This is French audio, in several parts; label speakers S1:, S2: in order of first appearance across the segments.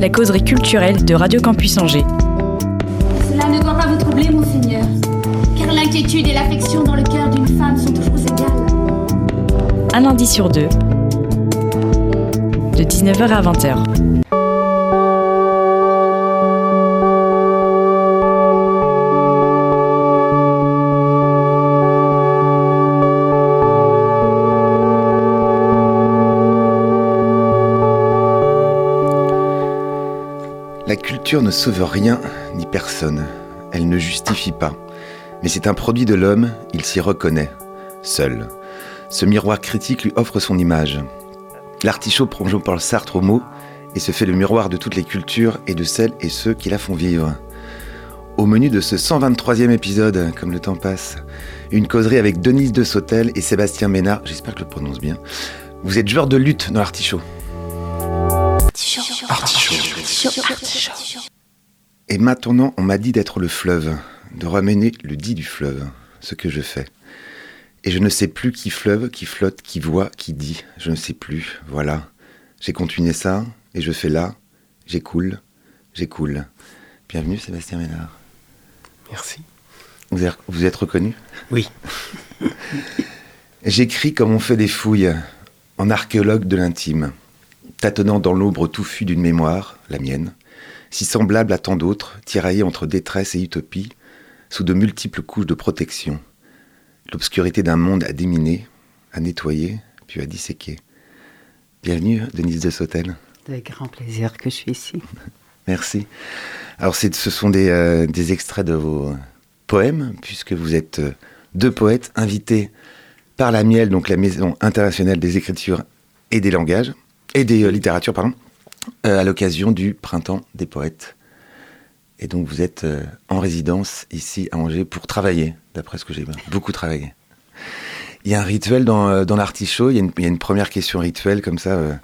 S1: La causerie culturelle de Radio Campus Angers.
S2: Cela ne doit pas vous troubler, mon Seigneur, car l'inquiétude et l'affection dans le cœur d'une femme sont toujours égales.
S1: Un lundi sur deux. De 19h à 20h.
S3: Ne sauve rien ni personne. Elle ne justifie pas. Mais c'est un produit de l'homme, il s'y reconnaît, seul. Ce miroir critique lui offre son image. L'artichaut prend Jean-Paul Sartre au mot et se fait le miroir de toutes les cultures et de celles et ceux qui la font vivre. Au menu de ce 123e épisode, comme le temps passe, une causerie avec Denise de Sautel et Sébastien Ménard, j'espère que je le prononce bien. Vous êtes joueur de lutte dans l'artichaut. Et maintenant, on m'a dit d'être le fleuve, de ramener le dit du fleuve, ce que je fais. Et je ne sais plus qui fleuve, qui flotte, qui voit, qui dit. Je ne sais plus. Voilà. J'ai continué ça, et je fais là. J'écoule, j'écoule. Bienvenue, Sébastien Ménard.
S4: Merci.
S3: Vous êtes, vous êtes reconnu?
S4: Oui.
S3: J'écris comme on fait des fouilles, en archéologue de l'intime, tâtonnant dans l'ombre touffue d'une mémoire, la mienne, si semblable à tant d'autres, tiraillée entre détresse et utopie, sous de multiples couches de protection. L'obscurité d'un monde à déminer, à nettoyer, puis à disséquer. Bienvenue, Denise de Sautel.
S5: De grand plaisir que je suis ici.
S3: Merci. Alors, ce sont des, euh, des extraits de vos poèmes, puisque vous êtes euh, deux poètes invités par la Miel, donc la Maison internationale des écritures et des langages, et des euh, littératures, pardon, euh, à l'occasion du Printemps des poètes. Et donc, vous êtes euh, en résidence ici à Angers pour travailler, d'après ce que j'ai beaucoup travaillé. Il y a un rituel dans, dans l'artichaut, il, y a une- première question rituelle comme ça, euh,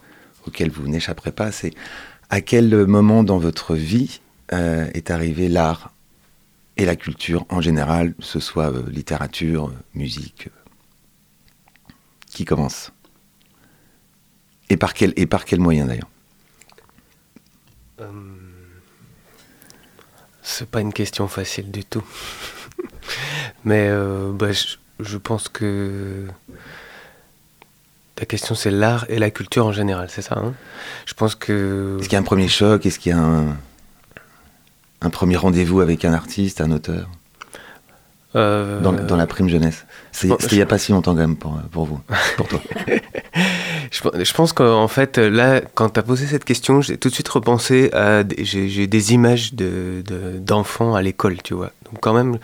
S3: auquel vous n'échapperez pas, c'est à quel moment dans votre vie est arrivé l'art et la culture en général, que ce soit littérature, musique Qui commence? Et par, quel, et par quel moyen d'ailleurs
S4: Euh, c'est pas une question facile du tout. Mais euh, bah, je, je pense que ta question c'est l'art et la culture en général, c'est ça hein? Je pense que
S3: Est-ce qu'il y a un premier choc? Est-ce qu'il y a un, un premier rendez-vous avec un artiste, un auteur?
S4: Euh,
S3: dans, dans la prime jeunesse C'est- il n'y a pas si longtemps quand même pour, pour vous, pour toi.
S4: Je, pe- je pense qu'en fait, là, quand tu as posé cette question, j'ai tout de suite repensé à. J'ai des images de- de- d'enfants à l'école, tu vois. Donc, quand même,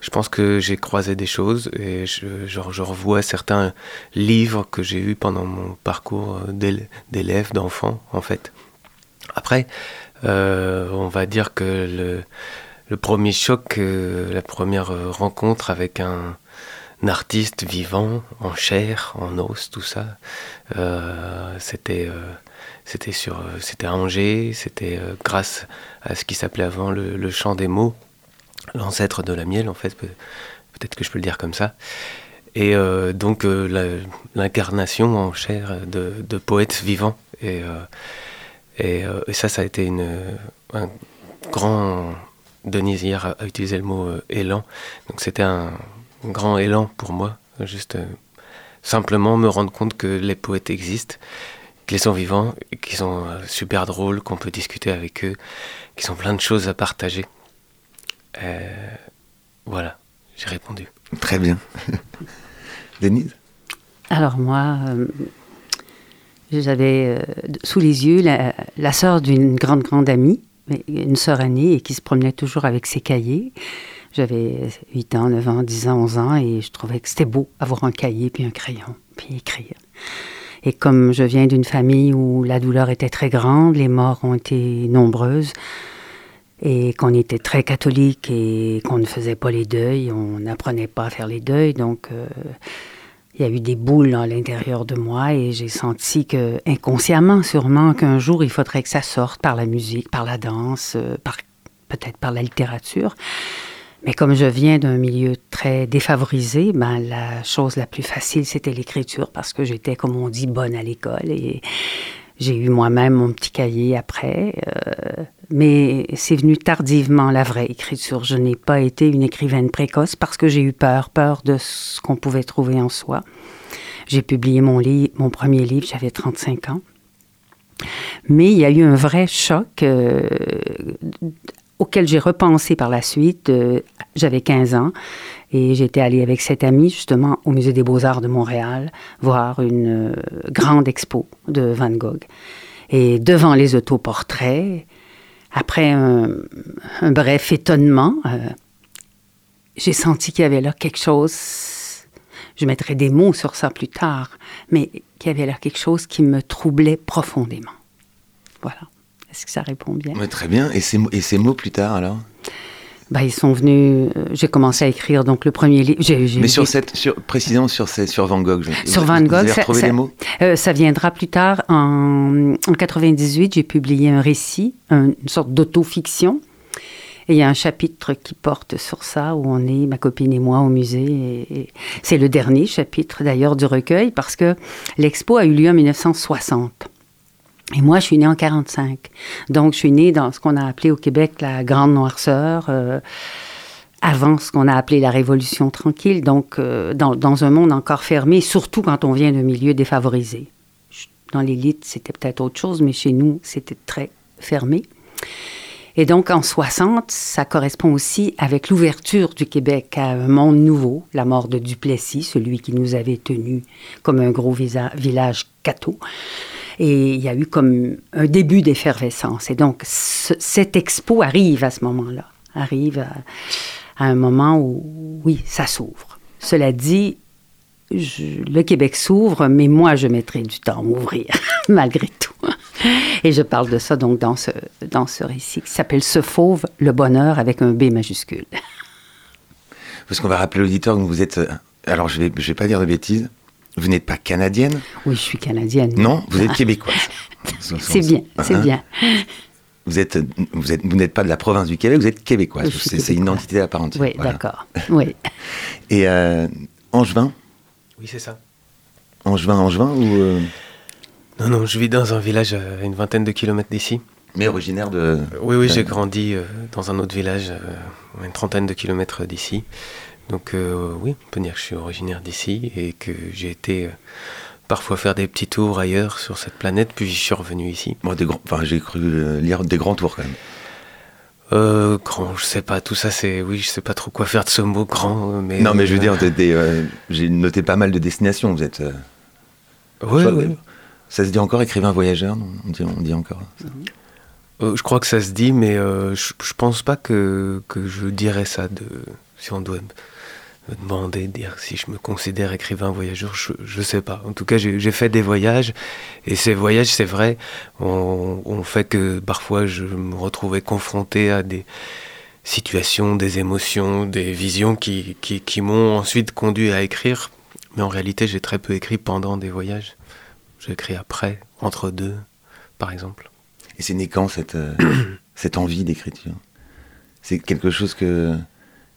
S4: je pense que j'ai croisé des choses et je, genre, je revois certains livres que j'ai eus pendant mon parcours d'él- d'élève, d'enfant, en fait. Après, euh, on va dire que le, le premier choc, euh, la première euh, rencontre avec un, artiste vivant, en chair, en os, tout ça, euh, c'était sur c'était à Angers, c'était grâce à ce qui s'appelait avant le, chant des mots, l'ancêtre de la miel en fait, peut- peut-être que je peux le dire comme ça. Et donc l'incarnation en chair de, de poètes vivants. Et ça, ça a été une, un grand... Denise hier a, a utilisé le mot euh, élan. Donc c'était un grand élan pour moi. Juste euh, simplement me rendre compte que les poètes existent, qu'ils sont vivants, qu'ils sont euh, super drôles, qu'on peut discuter avec eux, qu'ils ont plein de choses à partager. Euh, voilà, j'ai répondu.
S3: Très bien. Denise?
S5: Alors moi, euh, j'avais euh, sous les yeux la, la sœur d'une grande, grande amie, une sœur aînée, et qui se promenait toujours avec ses cahiers. J'avais 8 ans, 9 ans, 10 ans, 11 ans, et je trouvais que c'était beau avoir un cahier, puis un crayon, puis écrire. Et comme je viens d'une famille où la douleur était très grande, les morts ont été nombreuses, et qu'on était très catholique et qu'on ne faisait pas les deuils, on n'apprenait pas à faire les deuils, donc euh, il y a eu des boules à l'intérieur de moi et j'ai senti que inconsciemment sûrement qu'un jour il faudrait que ça sorte par la musique, par la danse, euh, par peut-être par la littérature. Mais comme je viens d'un milieu très défavorisé, ben la chose la plus facile c'était l'écriture parce que j'étais comme on dit bonne à l'école et j'ai eu moi-même mon petit cahier après, euh, mais c'est venu tardivement, la vraie écriture. Je n'ai pas été une écrivaine précoce parce que j'ai eu peur, peur de ce qu'on pouvait trouver en soi. J'ai publié mon, livre, mon premier livre, j'avais 35 ans. Mais il y a eu un vrai choc euh, auquel j'ai repensé par la suite. Euh, j'avais 15 ans et j'étais allée avec cette amie justement au Musée des beaux-arts de Montréal voir une euh, grande expo de Van Gogh. Et devant les autoportraits, après un, bref étonnement, euh, j'ai senti qu'il y avait là quelque chose, je mettrai des mots sur ça plus tard, mais qu'il y avait là quelque chose qui me troublait profondément. Voilà. Est-ce que ça répond bien?
S3: Très bien. Et ces, et ces mots plus tard alors?
S5: Bah, ils sont venus. Euh, j'ai commencé à écrire donc le premier livre.
S3: Mais sur cette, sur, précisément sur, sur Van Gogh.
S5: Sur Van Gogh,
S3: vous avez retrouvé
S5: ça,
S3: les mots?
S5: euh, ça viendra plus tard. En, en 98, j'ai publié un récit, une sorte d'autofiction. Et il y a un chapitre qui porte sur ça, où on est, ma copine et moi, au musée. Et, c'est le dernier chapitre d'ailleurs du recueil, parce que l'expo a eu lieu en 1960. Et moi, je suis née en 45. Donc, je suis née dans ce qu'on a appelé au Québec la Grande Noirceur, euh, avant ce qu'on a appelé la Révolution tranquille, donc euh, dans, un monde encore fermé, surtout quand on vient d'un milieu défavorisé. Dans l'élite, c'était peut-être autre chose, mais chez nous, c'était très fermé. Et donc, en 60, ça correspond aussi avec l'ouverture du Québec à un monde nouveau, la mort de Duplessis, celui qui nous avait tenus comme un gros village catho. Et il y a eu comme un début d'effervescence. Et donc, cette expo arrive à ce moment-là, arrive à, un moment où, oui, ça s'ouvre. Cela dit, le Québec s'ouvre, mais moi, je mettrai du temps à m'ouvrir, malgré tout. Et je parle de ça donc dans ce, dans ce récit qui s'appelle Ce fauve, le bonheur avec un B majuscule.
S3: Parce qu'on va rappeler l'auditeur que vous êtes. Euh, alors, je vais, je vais pas dire de bêtises. Vous n'êtes pas canadienne?
S5: Oui, je suis canadienne.
S3: Non, vous êtes québécoise.
S5: c'est bien, c'est hein? Bien.
S3: Vous êtes, vous êtes, vous n'êtes pas de la province du Québec, vous êtes québécoise. C'est une identité à part entière.
S5: Oui, d'accord. Oui.
S3: Et euh, Angevin?
S4: Oui, c'est ça.
S3: Angevin, Angevin ou euh?
S4: Non, non, je vis dans un village à une vingtaine de kilomètres d'ici.
S3: Mais originaire de.
S4: Oui, oui, j'ai grandi euh, dans un autre village à une trentaine de kilomètres d'ici. Donc euh, oui, on peut dire que je suis originaire d'ici et que j'ai été euh, parfois faire des petits tours ailleurs sur cette planète, puis je suis revenu ici.
S3: Moi, des enfin, j'ai cru euh, lire des grands tours quand même.
S4: Euh, grand, je sais pas, tout ça c'est. Oui, je sais pas trop quoi faire de ce mot grand, mais.
S3: Non, mais je veux dire, j'ai noté pas mal de destinations, vous êtes.
S4: oui, oui.
S3: Ça se dit encore écrivain voyageur, on dit, on dit encore.
S4: je crois que ça se dit, mais je, je, pense pas que, que je dirais ça de. Si on doit me demander, dire si je me considère écrivain voyageur, je ne sais pas. En tout cas, j'ai fait des voyages, et ces voyages, c'est vrai, ont, fait que parfois je me retrouvais confronté à des situations, des émotions, des visions qui, qui, qui m'ont ensuite conduit à écrire. Mais en réalité, j'ai très peu écrit pendant des voyages. J'ai écrit après, entre deux, par exemple.
S3: Et c'est né quand cette, euh, cette envie d'écriture? C'est quelque chose que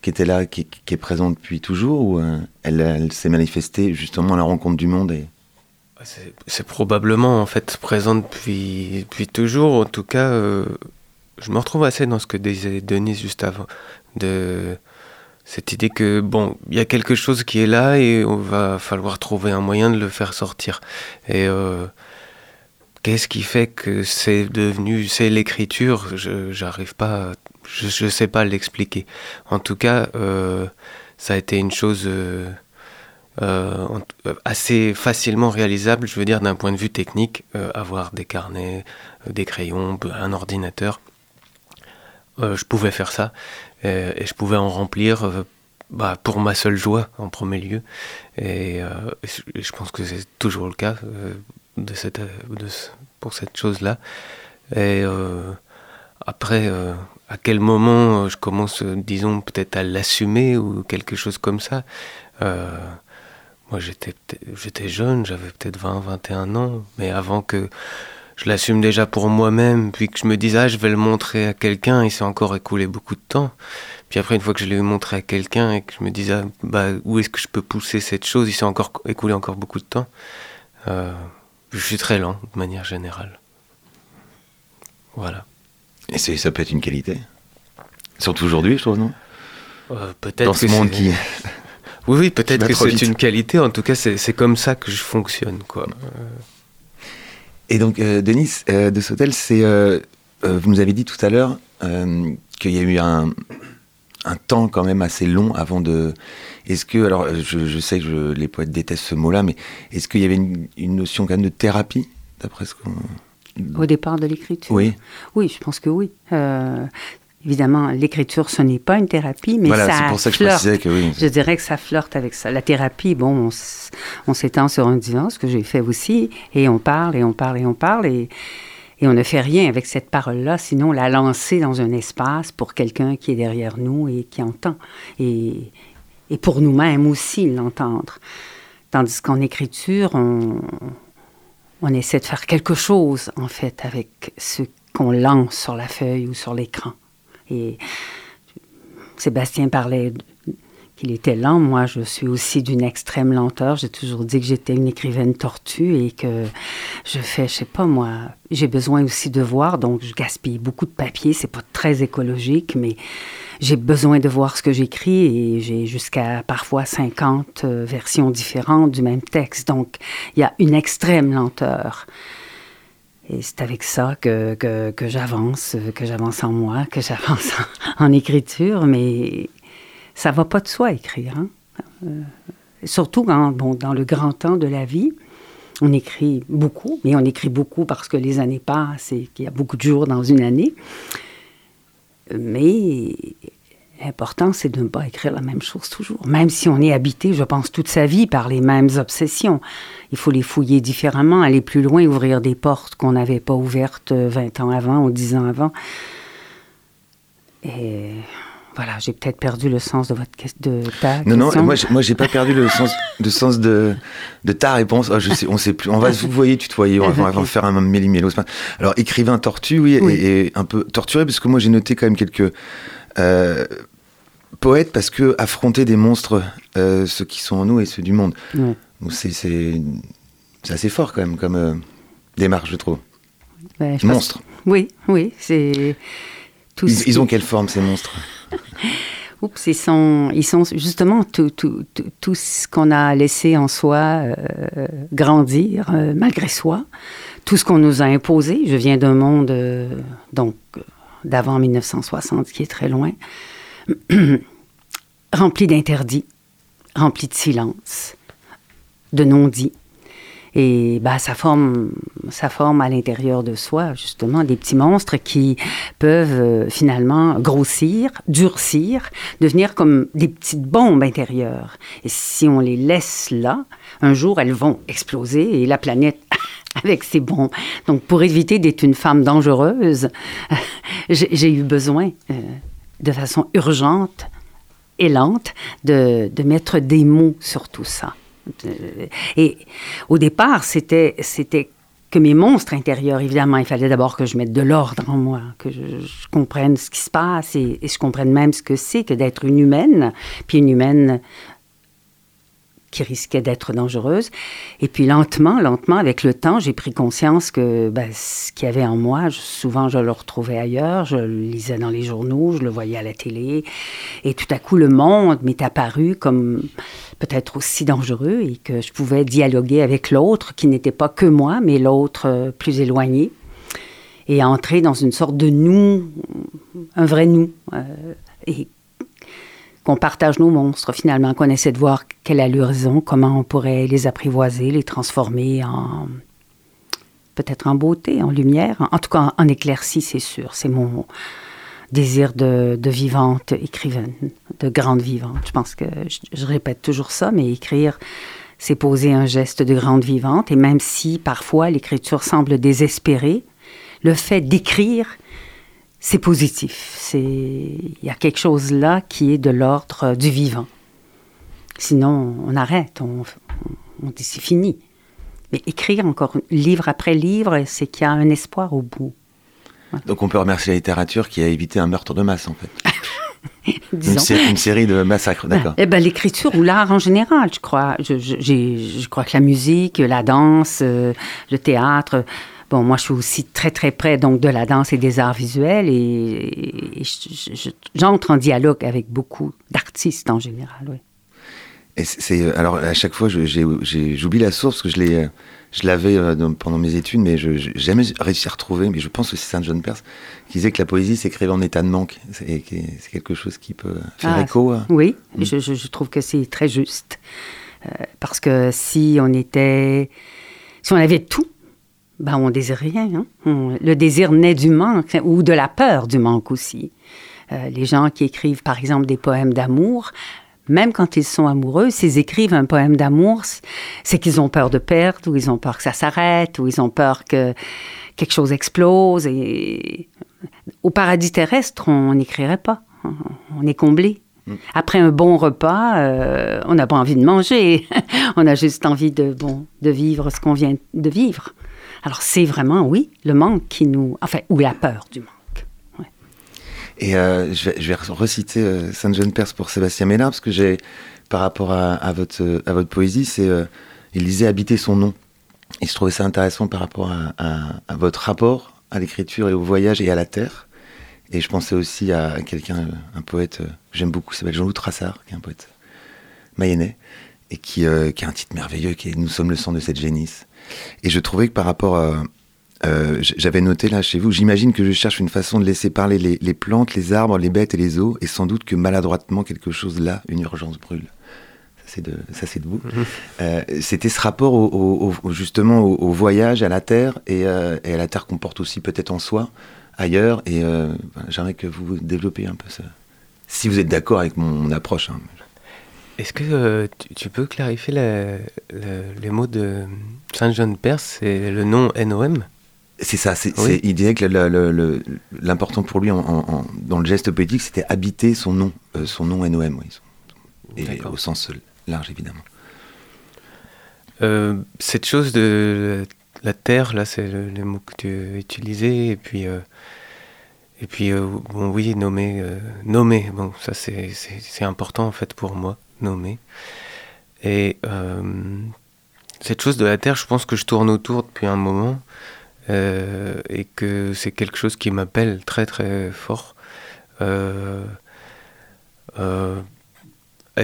S3: qui était là, qui, est présente depuis toujours, ou euh, elle, s'est manifestée justement à la rencontre du monde et...
S4: C'est probablement en fait présente depuis, depuis toujours. En tout cas, euh, je me retrouve assez dans ce que disait Denise juste avant, de cette idée que bon, il y a quelque chose qui est là et on va falloir trouver un moyen de le faire sortir. Et euh, qu'est-ce qui fait que c'est devenu, c'est l'écriture? Je n'arrive pas je ne sais pas l'expliquer. En tout cas, euh, ça a été une chose euh, euh, assez facilement réalisable, je veux dire, d'un point de vue technique, avoir des carnets, des crayons, un ordinateur. je pouvais faire ça et, je pouvais en remplir bah, pour ma seule joie en premier lieu. Et, je pense que c'est toujours le cas. De cette, de, pour cette chose-là. Et euh, après, euh, à quel moment je commence, disons, peut-être à l'assumer ou quelque chose comme ça Moi, j'étais, j'étais jeune, j'avais peut-être 20, 21 ans, mais avant que je l'assume déjà pour moi-même, puis que je me dise, ah, je vais le montrer à quelqu'un, il s'est encore écoulé beaucoup de temps. Puis après, une fois que je l'ai montré à quelqu'un et que je me disais, ah, bah, où est-ce que je peux pousser cette chose, il s'est encore écoulé encore beaucoup de temps. Je suis très lent, de manière générale. Voilà.
S3: Et ça peut être une qualité? Surtout aujourd'hui, je trouve, non?
S4: Euh, Peut-être.
S3: Dans ce monde qui.
S4: oui, oui, peut-être que c'est une qualité. En tout cas, c'est comme ça que je fonctionne, quoi.
S3: Et donc, euh, Denis euh, de Sautel, c'est, euh, vous nous avez dit tout à l'heure qu'il y a eu un, un, temps quand même assez long avant de. Est-ce que, alors, je, sais que les poètes détestent ce mot-là, mais est-ce qu'il y avait une, notion quand même de thérapie, d'après ce qu'on.
S5: Au départ de l'écriture
S3: Oui.
S5: Oui, je pense que oui. Évidemment, l'écriture, ce n'est pas une thérapie, mais
S3: voilà,
S5: ça
S3: c'est pour ça que je précisais que oui.
S5: Je dirais que ça flirte avec ça. La thérapie, bon, on, s'étend sur un divan, ce que j'ai fait aussi, et on parle, et on parle, et on parle, et, et on ne fait rien avec cette parole-là, sinon la lancer dans un espace pour quelqu'un qui est derrière nous et qui entend. Et, et pour nous-mêmes aussi l'entendre. Tandis qu'en écriture, on, essaie de faire quelque chose, en fait, avec ce qu'on lance sur la feuille ou sur l'écran. Et Sébastien parlait qu'il était lent. Moi, je suis aussi d'une extrême lenteur. J'ai toujours dit que j'étais une écrivaine tortue et que je fais, je sais pas moi, j'ai besoin aussi de voir, donc je gaspille beaucoup de papier. C'est pas très écologique, mais j'ai besoin de voir ce que j'écris et j'ai jusqu'à parfois 50 euh, versions différentes du même texte. Donc, il y a une extrême lenteur. Et c'est avec ça que, que, j'avance, que j'avance en moi, que j'avance en, écriture, mais ça va pas de soi écrire. Hein. Euh, surtout quand, bon, dans le grand temps de la vie, on écrit beaucoup, mais on écrit beaucoup parce que les années passent et qu'il y a beaucoup de jours dans une année. Mais L'important, c'est de ne pas écrire la même chose toujours. Même si on est habité, je pense, toute sa vie par les mêmes obsessions. Il faut les fouiller différemment, aller plus loin, ouvrir des portes qu'on n'avait pas ouvertes 20 ans avant ou 10 ans avant. Et voilà, j'ai peut-être perdu le sens de votre de ta
S3: non, question. Non, moi, moi, j'ai pas perdu le sens, de sens de, de ta réponse. Oh, je sais, on sait plus. On va vous voyez, tutoyer. On va, on va faire un méli Alors, écrivain tortue, oui, Et, un peu torturé, parce que moi, j'ai noté quand même quelques euh, poète parce que affronter des monstres, euh, ceux qui sont en nous et ceux du monde. C'est assez fort quand même comme euh, démarche, je trouve. monstres.
S5: Oui, oui, c'est.
S3: Ils, ils ont quelle forme ces monstres?
S5: Oups, ils sont, ils sont justement tout, tout, tout, ce qu'on a laissé en soi grandir malgré soi, tout ce qu'on nous a imposé. Je viens d'un monde donc d'avant 1960 qui est très loin. rempli d'interdits, rempli de silence, de non-dits. Et bah, ça, forme, ça forme à l'intérieur de soi, justement, des petits monstres qui peuvent euh, finalement grossir, durcir, devenir comme des petites bombes intérieures. Et si on les laisse là, un jour, elles vont exploser et la planète avec ses bombes. Donc, pour éviter d'être une femme dangereuse, j'ai eu besoin euh, de façon urgente et lente de, de, mettre des mots sur tout ça. Et au départ, c'était, c'était que mes monstres intérieurs, évidemment, il fallait d'abord que je mette de l'ordre en moi, que je, comprenne ce qui se passe et, et, je comprenne même ce que c'est que d'être une humaine, puis une humaine qui risquait d'être dangereuse. Et puis lentement, lentement, avec le temps, j'ai pris conscience que ben, ce qu'il y avait en moi, souvent je le retrouvais ailleurs, je le lisais dans les journaux, je le voyais à la télé. Et tout à coup, le monde m'est apparu comme peut-être aussi dangereux et que je pouvais dialoguer avec l'autre qui n'était pas que moi, mais l'autre euh, plus éloigné. Et entrer dans une sorte de nous, un vrai nous. Euh, et qu'on partage nos monstres finalement, qu'on essaie de voir quelle allure ils ont, comment on pourrait les apprivoiser, les transformer en peut-être en beauté, en lumière, en, tout cas en, éclaircie, c'est sûr. C'est mon désir de, vivante écrivaine, de grande vivante. Je pense que je, répète toujours ça, mais écrire, c'est poser un geste de grande vivante. Et même si parfois l'écriture semble désespérée, le fait d'écrire, c'est positif. C'est il y a quelque chose là qui est de l'ordre du vivant. Sinon, on arrête, on, on dit c'est fini. Mais écrire encore livre après livre, c'est qu'il y a un espoir au bout.
S3: Donc on peut remercier la littérature qui a évité un meurtre de masse en fait. Une,
S5: Disons.
S3: sé- une série de massacres, d'accord.
S5: Eh ben, l'écriture ou l'art en général, je crois. Je, je- j'ai- je crois que la musique, la danse, euh, le théâtre. Bon, moi, je suis aussi très, très près donc de la danse et des arts visuels et, et je- je- j'entre en dialogue avec beaucoup d'artistes en général. Oui.
S3: Et c'est- euh, alors à chaque fois j'oublie la source parce que je l'ai euh, je l'avais euh, pendant mes études mais je j'ai jamais réussi à retrouver mais je pense que c'est Saint John Perse qui disait que la poésie s'écrivait en état de manque c'est quelque chose qui peut faire
S5: Ah,
S3: écho à-
S5: Oui,
S3: Mm.
S5: je, je- je trouve que c'est très juste. Euh, parce que si on était. Si on avait tout, ben on désire rien. hein. On- le désir naît du manque ou de la peur du manque aussi. Euh, les gens qui écrivent, par exemple, des poèmes d'amour, même quand ils sont amoureux, s'ils écrivent un poème d'amour, c'est qu'ils ont peur de perdre, ou ils ont peur que ça s'arrête, ou ils ont peur que quelque chose explose. Et au paradis terrestre, on n'écrirait pas. On- On est comblé. Après un bon repas, euh, on n'a pas envie de manger. on a juste envie de, bon, de vivre ce qu'on vient de vivre. Alors c'est vraiment, oui, le manque qui nous... Enfin, ou la peur du manque.
S3: Et euh, je, vais, reciter euh, Saint John Perse pour Sébastien Ménard, parce que j'ai, par rapport à, votre, à votre poésie, c'est, euh, il disait habiter son nom. Et je trouvais ça intéressant par rapport à, votre rapport à l'écriture et au voyage et à la terre. Et je pensais aussi à quelqu'un, un poète euh, que j'aime beaucoup, s'appelle Jean-Loup Trassard, qui est un poète mayennais, et qui, qui a un titre merveilleux, qui est Nous sommes le sang de cette génisse. Et je trouvais que par rapport à, euh, j'avais noté là chez vous, j'imagine que je cherche une façon de laisser parler les, les plantes, les arbres, les bêtes et les eaux, et sans doute que maladroitement quelque chose là, une urgence brûle. Ça c'est de, vous. Euh, C'était ce rapport au, au- au- justement au, au voyage, à la terre et, euh, et à la terre qu'on porte aussi peut-être en soi, ailleurs. Et j'aimerais que vous développiez un peu ça. Si vous êtes d'accord avec mon, mon approche. hein.
S4: Est-ce que euh, tu, tu peux clarifier la- la- les mots de Saint John Perse C'est le nom NOM
S3: C'est ça, c'est,
S4: Oui.
S3: c'est- il disait que l'important pour lui en- en- en- dans le geste poétique, c'était habiter son nom, euh, son nom NOM, oui. Et au sens large, évidemment.
S4: Euh, cette chose de la terre, là, c'est le, les mots que tu as utilisés. Et puis, et puis euh, bon, oui, nommer. euh, nommer, bon, ça, c'est important, en fait, pour moi, nommer. Et euh, cette chose de la terre, je pense que je tourne autour depuis un moment. euh, et que c'est quelque chose qui m'appelle très, très fort. Euh, euh,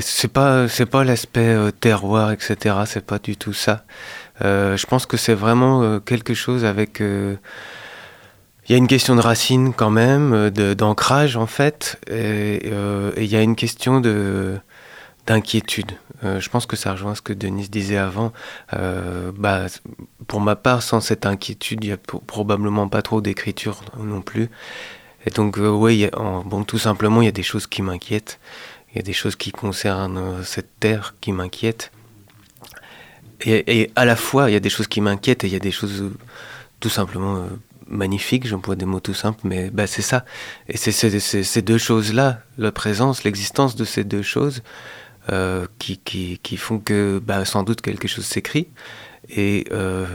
S4: c'est pas c'est pas l'aspect terroir etc c'est pas du tout ça je pense que c'est vraiment quelque chose avec il y a une question de racine quand même d'ancrage en fait et il y a une question de d'inquiétude Euh, je pense que ça rejoint ce que Denise disait avant Euh, bah, pour ma part sans cette inquiétude il y a pro- probablement pas trop d'écriture non plus et donc euh, en- bon tout simplement il y a des choses qui m'inquiètent il y a des choses qui concernent cette terre qui m'inquiètent. Et, à la fois, il y a des choses qui m'inquiètent et il y a des choses tout simplement magnifiques, j'emploie des mots tout simples, mais bah, c'est ça. Et c'est- ces deux choses-là, la présence, l'existence de ces deux choses, euh, qui, qui, qui font que bah, sans doute quelque chose s'écrit. Et euh,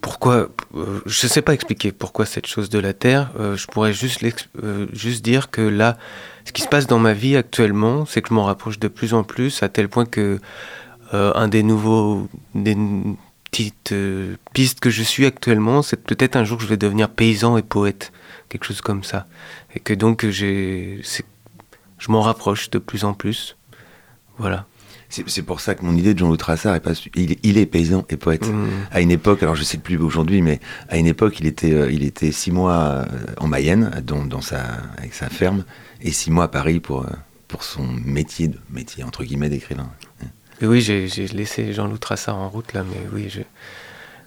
S4: pourquoi euh, Je ne sais pas expliquer pourquoi cette chose de la Terre. je pourrais juste, juste dire que là, ce qui se passe dans ma vie actuellement, c'est que je m'en rapproche de plus en plus, à tel point que un des nouveaux, des petites pistes que je suis actuellement, c'est que peut-être un jour je vais devenir paysan et poète, quelque chose comme ça, et que donc j'ai, je m'en rapproche de plus en plus. Voilà.
S3: C'est pour ça que mon idée de Jean-Loup Trassard est pas. Il, il est paysan et poète.
S4: Mm.
S3: À une époque, alors je sais plus aujourd'hui, mais à une époque, il était, euh, il était six mois euh, en Mayenne, dans, dans sa, avec sa ferme, et six mois à Paris pour, euh, pour son métier, de, métier entre guillemets d'écrivain.
S4: Oui, j'ai laissé Jean-Loup Trassard en route là, mais oui, je,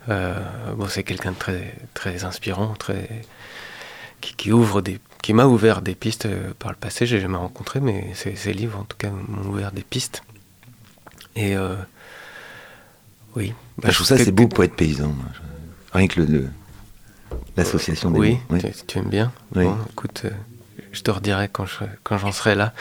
S4: euh, bon, c'est quelqu'un de très, très inspirant, très, qui, qui ouvre des, qui m'a ouvert des pistes euh, par le passé. J'ai jamais rencontré, mais ces, ces livres, en tout cas, m'ont ouvert des pistes. Et euh, oui.
S3: Bah, je trouve ça c'est beau poète paysan. Rien que le, l'association des
S4: Oui. Tu, tu aimes bien.
S3: Oui.
S4: Bon, écoute, euh, je te redirai quand je- quand j'en serai là.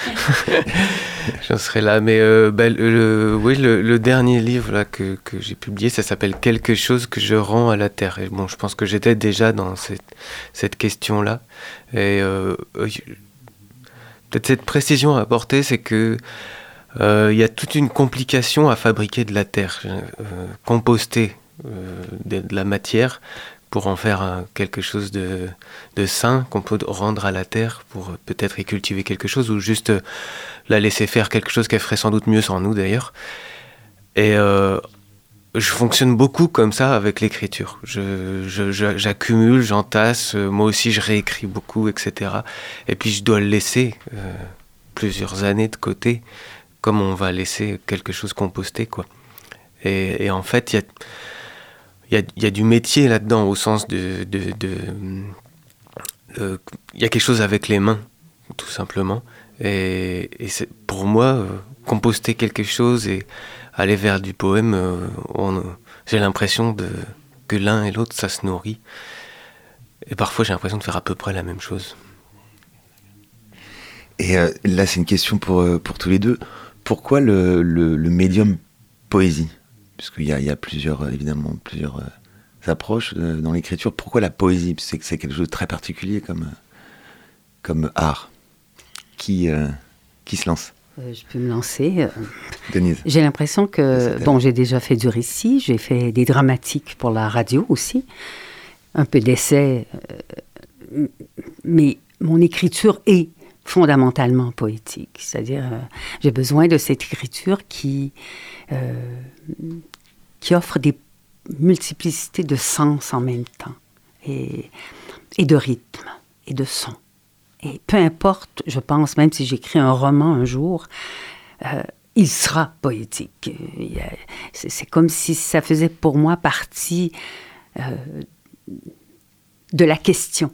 S4: j'en serai là. Mais euh, bah, le, oui, le, dernier livre que, j'ai publié, ça s'appelle Quelque chose que je rends à la terre. Bon, je pense que j'étais déjà dans cette, question-là. Et euh, euh, peut-être cette précision à apporter, c'est que euh, il y a toute une complication à fabriquer de la terre, euh, composter euh, de la matière pour en faire quelque chose de, de sain qu'on peut rendre à la terre pour peut-être y cultiver quelque chose ou juste euh, la laisser faire quelque chose qu'elle ferait sans doute mieux sans nous d'ailleurs. Et euh, je fonctionne beaucoup comme ça avec l'écriture. Je, je- je- j'accumule, j'entasse, euh, moi aussi je réécris beaucoup, etc. Et puis je dois laisser plusieurs années de côté, comme on va laisser quelque chose composter, quoi. Et, et en fait, il y a, il y, a, du métier là-dedans, au sens de... euh, il y a quelque chose avec les mains, tout simplement. Et, pour moi, euh, composter quelque chose et aller vers du poème, euh, j'ai l'impression que l'un et l'autre, ça se nourrit. Et parfois, j'ai l'impression de faire à peu près la même chose.
S3: Et là, c'est une question pour, pour tous les deux. Pourquoi le, le, le médium poésie? Puisqu'il y a, il y a plusieurs, euh, évidemment, plusieurs euh, approches euh, dans l'écriture. Pourquoi la poésie? C'est que c'est quelque chose de très particulier comme, comme art. Qui, euh, qui se lance?
S5: Euh, je peux me lancer.
S3: Denise
S5: J'ai l'impression que, bon, j'ai déjà fait du récit, j'ai fait des dramatiques pour la radio aussi, un peu d'essais, euh, mais mon écriture est fondamentalement poétique. C'est-à-dire, euh, j'ai besoin de cette écriture qui, euh, qui offre des multiplicités de sens en même temps, et, et de rythme, et de son. Et peu importe, je pense, même si j'écris un roman un jour, euh, il sera poétique. C'est comme si ça faisait pour moi partie de la question.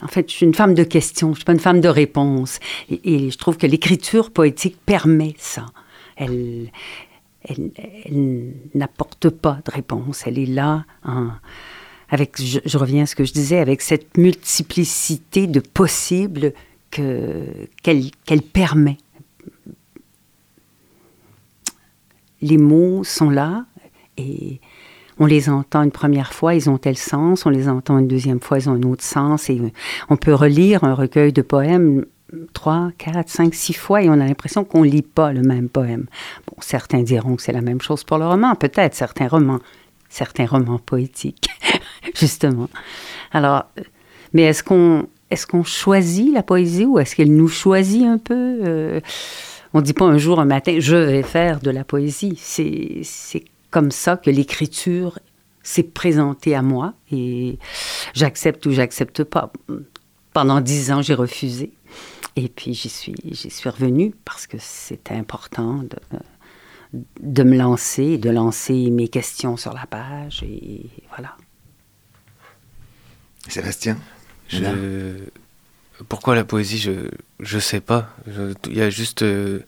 S5: En fait, je suis une femme de questions, je ne suis pas une femme de réponses. Et, je trouve que l'écriture poétique permet ça. Elle, elle, n'apporte pas de réponse. Elle est là en, avec, je, je reviens à ce que je disais, avec cette multiplicité de possibles que, qu'elle, qu'elle permet. Les mots sont là et on les entend une première fois, ils ont tel sens, on les entend une deuxième fois, ils ont un autre sens. Et on peut relire un recueil de poèmes trois, quatre, cinq, six fois et on a l'impression qu'on lit pas le même poème. Bon, certains diront que c'est la même chose pour le roman, peut-être certains romans, certains romans poétiques, justement. Alors, mais est-ce qu'on est-ce qu'on choisit la poésie ou est-ce qu'elle nous choisit un peu euh, On ne dit pas un jour, un matin, je vais faire de la poésie. C'est comme ça que l'écriture s'est présentée à moi et j'accepte ou j'accepte pas. Pendant dix ans, j'ai refusé. Et puis j'y suis, j'y suis revenue parce que c'était important de, de me lancer, de lancer mes questions sur la page et voilà.
S3: Sébastien
S4: Je... Pourquoi la poésie Je je sais pas. Il y a juste euh,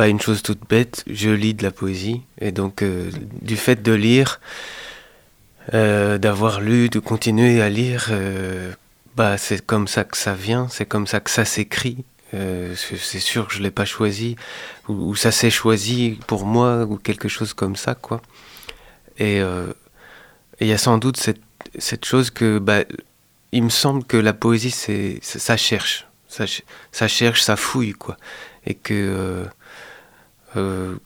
S4: pas une chose toute bête. Je lis de la poésie et donc euh, du fait de lire, euh, d'avoir lu, de continuer à lire, euh, bah c'est comme ça que ça vient. C'est comme ça que ça s'écrit. C'est sûr que je l'ai pas choisi ou, ça s'est choisi pour moi ou quelque chose comme ça quoi. Et il y a sans doute cette chose que bah, il me semble que la poésie, c'est ça, cherche, ça, ça cherche, ça fouille, quoi. Et que euh,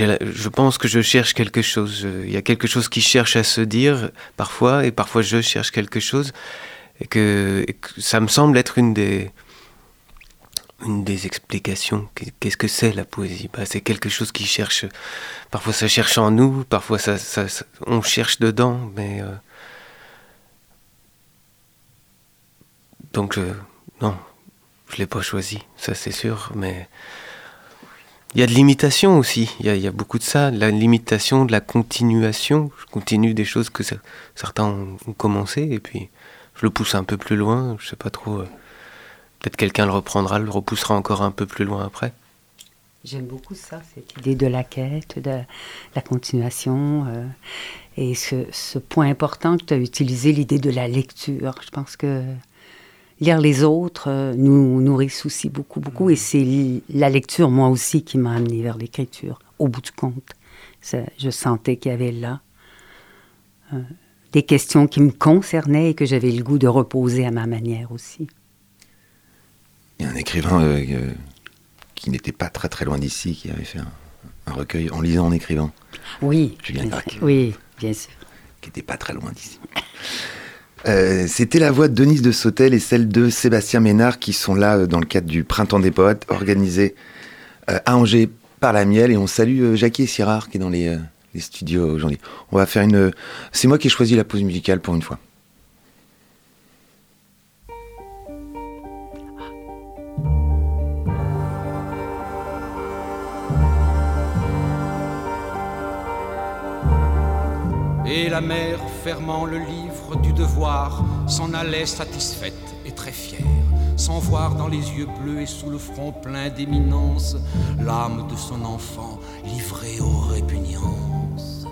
S4: euh, je pense que je cherche quelque chose. Il y a quelque chose qui cherche à se dire parfois, et parfois je cherche quelque chose, et que, ça me semble être une des explications. Qu'est- Qu'est-ce que c'est la poésie? Bah, C'est quelque chose qui cherche. Parfois ça cherche en nous, parfois on cherche dedans, mais euh, Donc, je- non, je l'ai pas choisi, ça c'est sûr, mais il y a de l'imitation aussi, il y, a, beaucoup de ça, la limitation, de la continuation. Je continue des choses que cer- certains ont, commencé, et puis je le pousse un peu plus loin, je sais pas trop. euh, Peut-être quelqu'un le reprendra, le repoussera encore un peu plus loin après.
S5: J'aime beaucoup ça, cette idée de la quête, de la continuation. euh, et ce point important que tu as utilisé, l'idée de la lecture. Je pense que lire les autres euh, nous nourrissent aussi beaucoup, beaucoup. Et c'est la lecture, moi aussi, qui m'a amené vers l'écriture, au bout du compte. Je sentais qu'il y avait là euh, des questions qui me concernaient et que j'avais le goût de reposer à ma manière aussi.
S3: Il y a un écrivain euh, euh, qui n'était pas très très loin d'ici, qui avait fait un, un recueil en lisant, en écrivant,
S5: Oui,
S3: Julien Gracq.
S5: oui, bien sûr.
S3: qui n'était pas très loin d'ici. Euh, C'était la voix de Denise de Sautel et celle de Sébastien Ménard qui sont là euh, dans le cadre du Printemps des Poètes organisé euh, à Angers par la Miel. Et on salue Jackie Sirard qui est dans les, studios aujourd'hui. On va faire une. C'est moi qui ai choisi la pause musicale pour une fois.
S6: Et la mère, fermant le livre s'en allait satisfaite et très fière, sans voir dans les yeux bleus et sous le front plein d'éminence l'âme de son enfant livrée aux répugnances.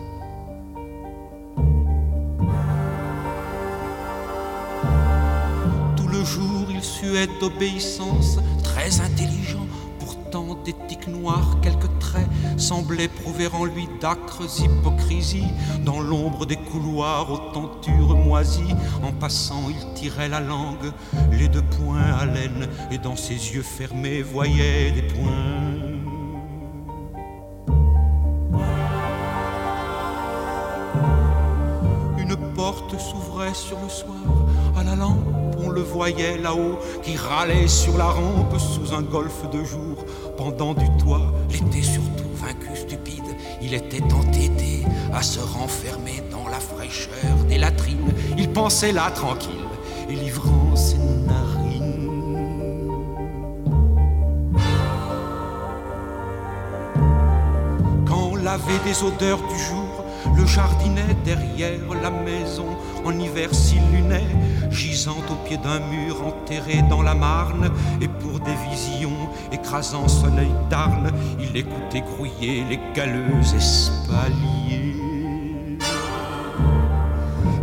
S6: Tout le jour, il suait d'obéissance, très intelligent, des tics noirs, quelques traits semblaient prouver en lui d'âcres hypocrisies. Dans l'ombre des couloirs aux tentures moisies, en passant, il tirait la langue, les deux poings à laine, et dans ses yeux fermés voyait des points. Une porte s'ouvrait sur le soir. À la lampe, on le voyait là-haut, qui râlait sur la rampe sous un golfe de jour. Pendant du toit, l'été surtout, vaincu stupide, il était entêté à se renfermer dans la fraîcheur des latrines. Il pensait là tranquille et livrant ses narines. Quand lavait des odeurs du jour, le jardinet derrière la maison, en hiver s'illuminait, gisant au pied d'un mur enterré dans la marne, et pour visions écrasant son œil d'arne, il écoutait grouiller les galeux espaliers.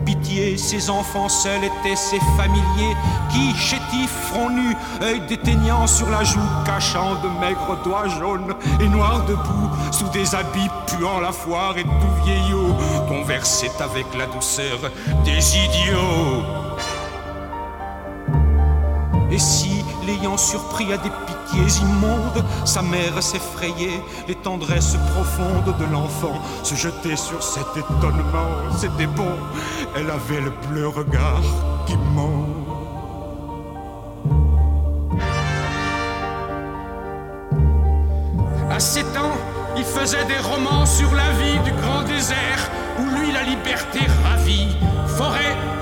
S6: Pitié, ses enfants seuls étaient ses familiers qui, chétifs, front nu, œil déteignant sur la joue, cachant de maigres doigts jaunes et noirs debout, sous des habits puant la foire et tout vieillot, conversaient avec la douceur des idiots. Et si, l'ayant surpris à des pitiés immondes, sa mère s'effrayait, les tendresses profondes de l'enfant se jetaient sur cet étonnement, c'était bon, elle avait le bleu regard qui ment. À sept ans, il faisait des romans sur la vie du grand désert, où lui la liberté ravit.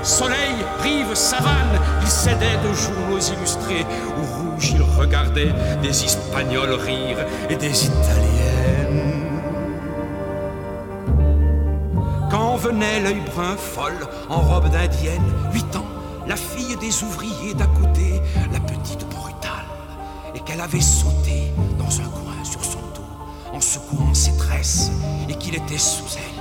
S6: Soleil, rive, savane, il cédait de journaux illustrés, où rouge il regardait des Espagnols rire et des Italiennes. Quand venait l'œil brun folle en robe d'indienne, huit ans, la fille des ouvriers d'à côté, la petite brutale, et qu'elle avait sauté dans un coin sur son dos, en secouant ses tresses, et qu'il était sous elle.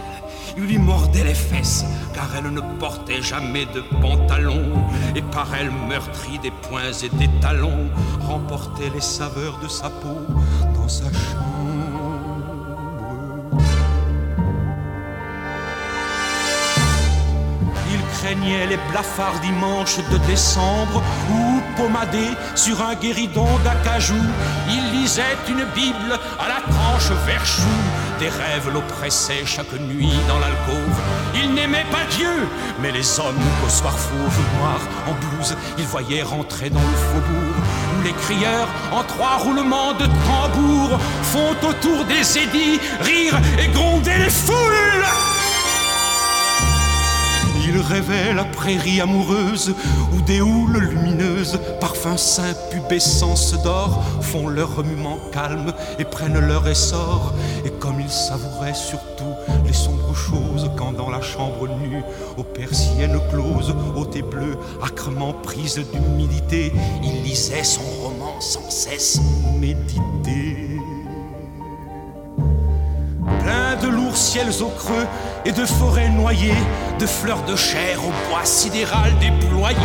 S6: Il lui mordait les fesses, car elle ne portait jamais de pantalon, et par elle meurtrie des poings et des talons, remportait les saveurs de sa peau dans sa chambre. Il craignait les blafards dimanches de décembre où, pommadé sur un guéridon d'acajou, il lisait une Bible à la tranche verchou. Des rêves l'oppressaient chaque nuit dans l'alcôve. Il n'aimait pas Dieu, mais les hommes qu'au soir fauve noir en blouse, il voyait rentrer dans le faubourg où les crieurs, en trois roulements de tambour, font autour des édits rire et gronder les foules. Il rêvait la prairie amoureuse où des houles lumineuses, parfums sains, pubescence d'or, font leur remuement calme et prennent leur essor. Et comme il savourait surtout les sombres choses, quand dans la chambre nue, aux persiennes closes, au thé bleu, âcrement prise d'humidité, il lisait son roman sans cesse méditer. D'amour ciels au creux et de forêts noyées, de fleurs de chair au bois sidéral déployé,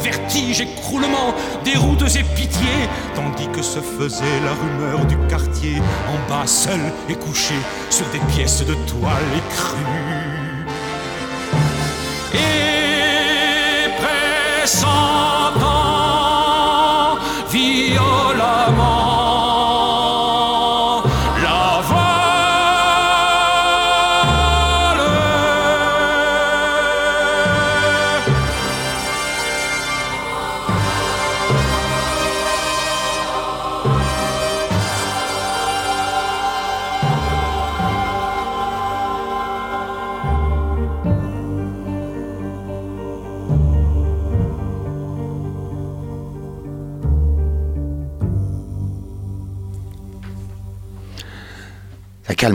S6: vertige, écroulement, des routes et pitié, tandis que se faisait la rumeur du quartier, en bas seul et couché sur des pièces de toile écrues. Et pressentant violemment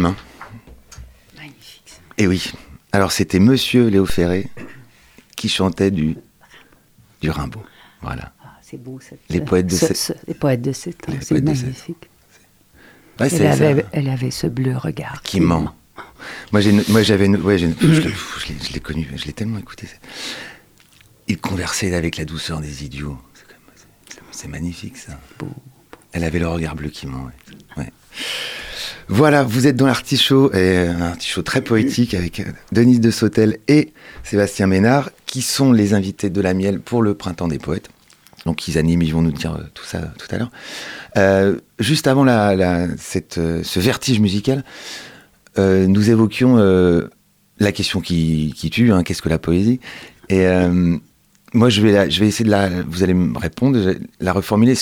S3: Hein
S5: Magnifique. ça.
S3: Et oui. Alors c'était Monsieur Léo Ferré qui chantait du, du Rimbaud. Voilà.
S5: Ah, c'est beau. Cette,
S3: Les poètes de
S5: ce-
S3: sept-
S5: ce- les poètes de ans.
S3: Les
S5: C'est magnifique.
S3: Ouais,
S5: Elle avait, elle avait ce bleu regard.
S3: Qui ment. Moi, j'ai, moi, j'avais, ouais, je, l'ai- je connu, je l'ai tellement écouté. Il conversait avec la douceur des idiots. C'est magnifique, ça. Elle avait le regard bleu qui ment. ouais. Voilà, vous êtes dans l'artichaut, et un artichaut très poétique avec euh, Denise de Sautel et Sébastien Ménard, qui sont les invités de la miel pour le Printemps des Poètes. Donc ils animent, ils vont nous dire euh, tout ça tout à l'heure. Euh, juste avant euh, ce vertige musical, euh, nous évoquions euh, la question qui, tue, hein, qu'est-ce que la poésie? Et euh, moi, je vais, essayer de la... Vous allez me répondre, la reformuler.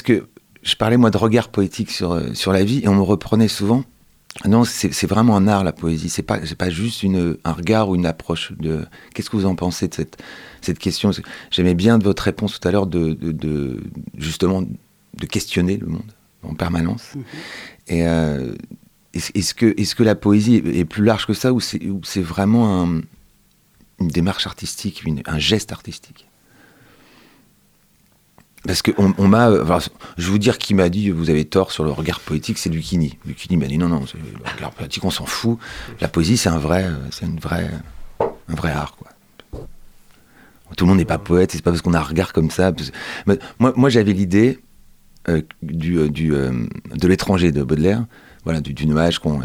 S3: Je parlais, moi, de regard poétique euh, sur la vie, et on me reprenait souvent. Non, c'est vraiment un art, la poésie. C'est pas, pas juste une, un regard ou une approche. de. Qu'est-ce que vous en pensez de cette, cette question? J'aimais bien de votre réponse tout à l'heure de, de, de- justement de questionner le monde en permanence. Et euh, est-ce est-ce que, est que la poésie est, plus large que ça ou c'est ou c'est vraiment un- une démarche artistique, une- un geste artistique? Parce que on, m'a, je vais vous dire qui m'a dit vous avez tort sur le regard poétique, c'est Lucchini. Lucchini m'a dit non non, le regard poétique on s'en fout. La poésie c'est un vrai, euh, c'est une vraie, un vrai art quoi. Tout le monde n'est pas poète, c'est pas parce qu'on a un regard comme ça. moi, moi j'avais l'idée euh, du, euh, du, de l'étranger de Baudelaire, voilà, du, nuage qu'on. vous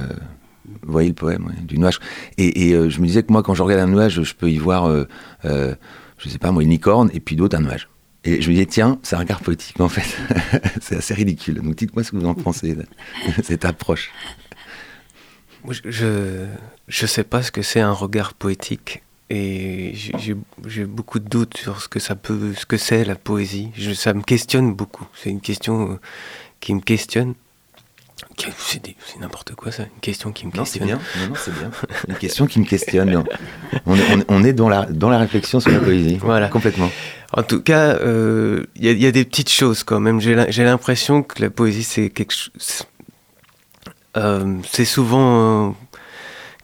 S3: voyez le poème, du nuage. Et, je me disais que moi, quand je regarde un nuage, je peux y voir, je sais pas moi, une licorne et puis d'autres un nuage. Et je me disais, tiens, c'est un regard poétique en fait. c'est assez ridicule. Donc dites-moi ce que vous en pensez cette approche.
S4: Je- je sais pas ce que c'est un regard poétique et j'ai- beaucoup de doutes sur ce que ça peut ce que c'est la poésie. Ça me questionne beaucoup. C'est une question euh, qui me questionne. C'est des- n'importe quoi ça, une question qui me
S3: Non, c'est
S4: questionne.
S3: bien. Non, non, c'est bien. Une question qui me questionne. On est, on est- on est dans, la, dans la réflexion sur la poésie.
S4: Voilà.
S3: Complètement.
S4: En tout cas, euh, il y, a- il y a des petites choses quand même. J'ai l'im- j'ai l'impression que la poésie, c'est quelque chose. euh, c'est souvent euh,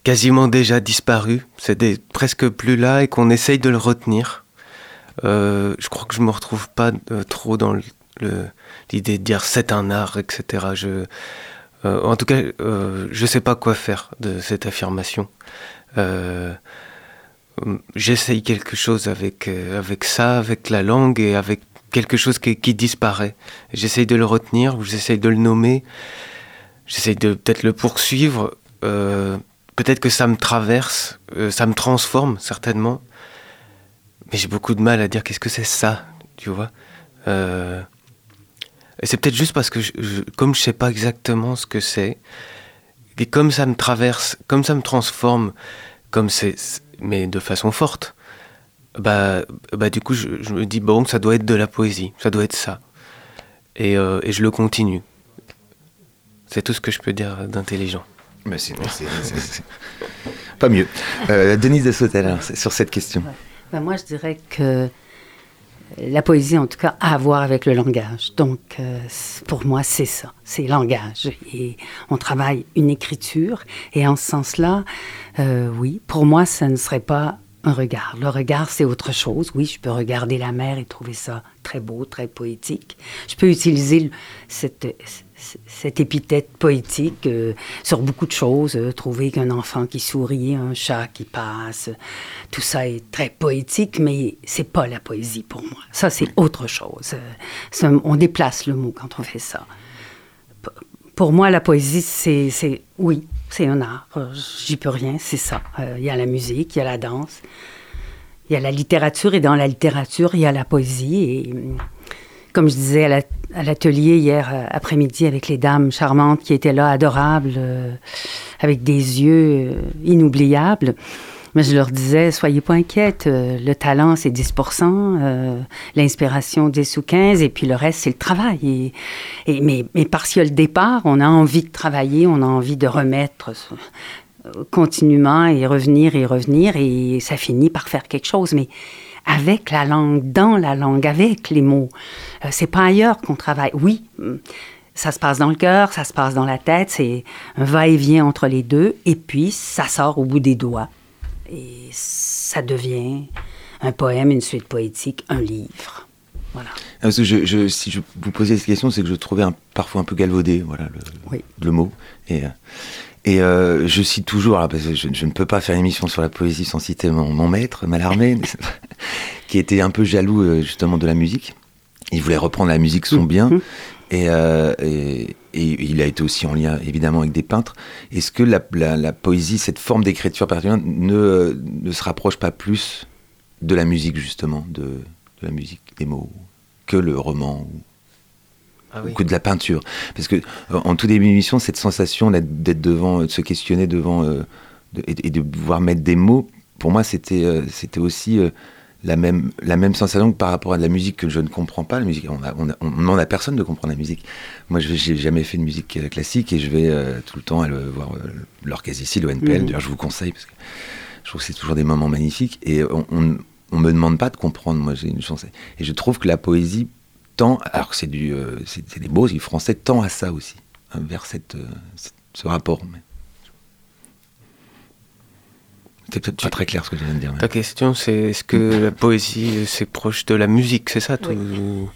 S4: quasiment déjà disparu. C'est des- presque plus là et qu'on essaye de le retenir. Je crois que je me retrouve pas trop dans le- le- l'idée de dire c'est un art, etc. Je, euh, en tout cas, euh, je sais pas quoi faire de cette affirmation. Euh, j'essaye quelque chose avec, avec ça, avec la langue et avec quelque chose qui, qui disparaît. J'essaye de le retenir, j'essaye de le nommer, j'essaye de peut-être le poursuivre. peut-être que ça me traverse, ça me transforme certainement. Mais j'ai beaucoup de mal à dire qu'est-ce que c'est ça, tu vois. Et c'est peut-être juste parce que je, je- comme je sais pas exactement ce que c'est, et comme ça me traverse, comme ça me transforme, comme c'est, mais de façon forte, bah, bah du coup, je, je me dis, bon, ça doit être de la poésie, ça doit être ça. Et, euh, et je le continue. C'est tout ce que je peux dire d'intelligent.
S3: Mais c'est- c'est- c'est- c'est- Pas mieux. Euh, Denise de Sautel, c'est sur cette question.
S5: Ben, moi, je dirais que la poésie, en tout cas, a à voir avec le langage. Donc, euh, pour moi, c'est ça, c'est langage. Et on travaille une écriture. Et en ce sens-là, euh, oui, pour moi, ça ne serait pas un regard. Le regard, c'est autre chose. Oui, je peux regarder la mer et trouver ça très beau, très poétique. Je peux utiliser cette, cette épithète poétique euh, sur beaucoup de choses. euh, trouver qu'un enfant qui sourit, un chat qui passe, tout ça est très poétique, mais c'est pas la poésie pour moi. Ça, c'est autre chose. Un- on déplace le mot quand on fait ça. P- Pour moi, la poésie, c'est, oui, c'est un art. J'y peux rien, c'est ça. Euh, Il y a la musique, il y a la danse, il y a la littérature, et dans la littérature, il y a la poésie. Et comme je disais à la- à l'atelier hier euh, après-midi avec les dames charmantes qui étaient là, adorables, euh, avec des yeux euh, inoubliables, mais je leur disais, soyez pas inquiètes, le talent c'est 10 euh, l'inspiration 10 ou 15 et puis le reste c'est le travail. Et, mais, parce qu'il y a le départ, on a envie de travailler, on a envie de remettre continuellement et revenir et revenir et ça finit par faire quelque chose. Mais avec la langue, dans la langue, avec les mots. Euh, c'est pas ailleurs qu'on travaille. Oui, hum, ça se passe dans le cœur, ça se passe dans la tête, c'est un va-et-vient entre les deux, et puis ça sort au bout des doigts. Et ça devient un poème, une suite poétique, un livre. Voilà.
S3: Ah, Parce que je, je- si je vous posais cette question, c'est que je trouvais un- parfois un peu galvaudé, voilà, le,
S5: Oui.
S3: le mot. Et, euh, et euh, je cite toujours, alors, parce que je, je ne peux pas faire une émission sur la poésie sans citer mon, mon maître, Mallarmé, qui était un peu jaloux euh, justement de la musique. Il voulait reprendre la musique son bien. Et, euh, et- et il a été aussi en lien évidemment avec des peintres. Est-ce que la, la- la poésie, cette forme d'écriture particulière, ne, ne se rapproche pas plus de la musique justement, de, de la musique, des mots, que le roman ou,
S4: Ah
S3: ou que de la peinture? Parce que euh, en tout début d'émission, cette sensation d'être devant, de se questionner devant euh, de- et, de pouvoir mettre des mots, pour moi, c'était euh, c'était aussi euh, la même, la même sensation que par rapport à de la musique que je ne comprends pas. La musique, on a- on on n'en a personne de comprendre la musique. Moi, je j'ai jamais fait de musique euh, classique et je vais euh, tout le temps aller voir euh, l'orchestre ici, le NPL.
S5: Mhm.
S3: D'ailleurs, je vous conseille parce que je trouve que c'est toujours des moments magnifiques et on, on, on me demande pas de comprendre. Moi, j'ai une chance. Et je trouve que la poésie tend, alors que c'est du, euh, c'est c'est des du français, tend à ça aussi, hein, vers cette, cette- ce rapport. Mais... C'est peut-être pas très clair ce que je viens de dire. mais-
S4: Ta question, c'est est-ce que la poésie, c'est proche de la musique, c'est ça tout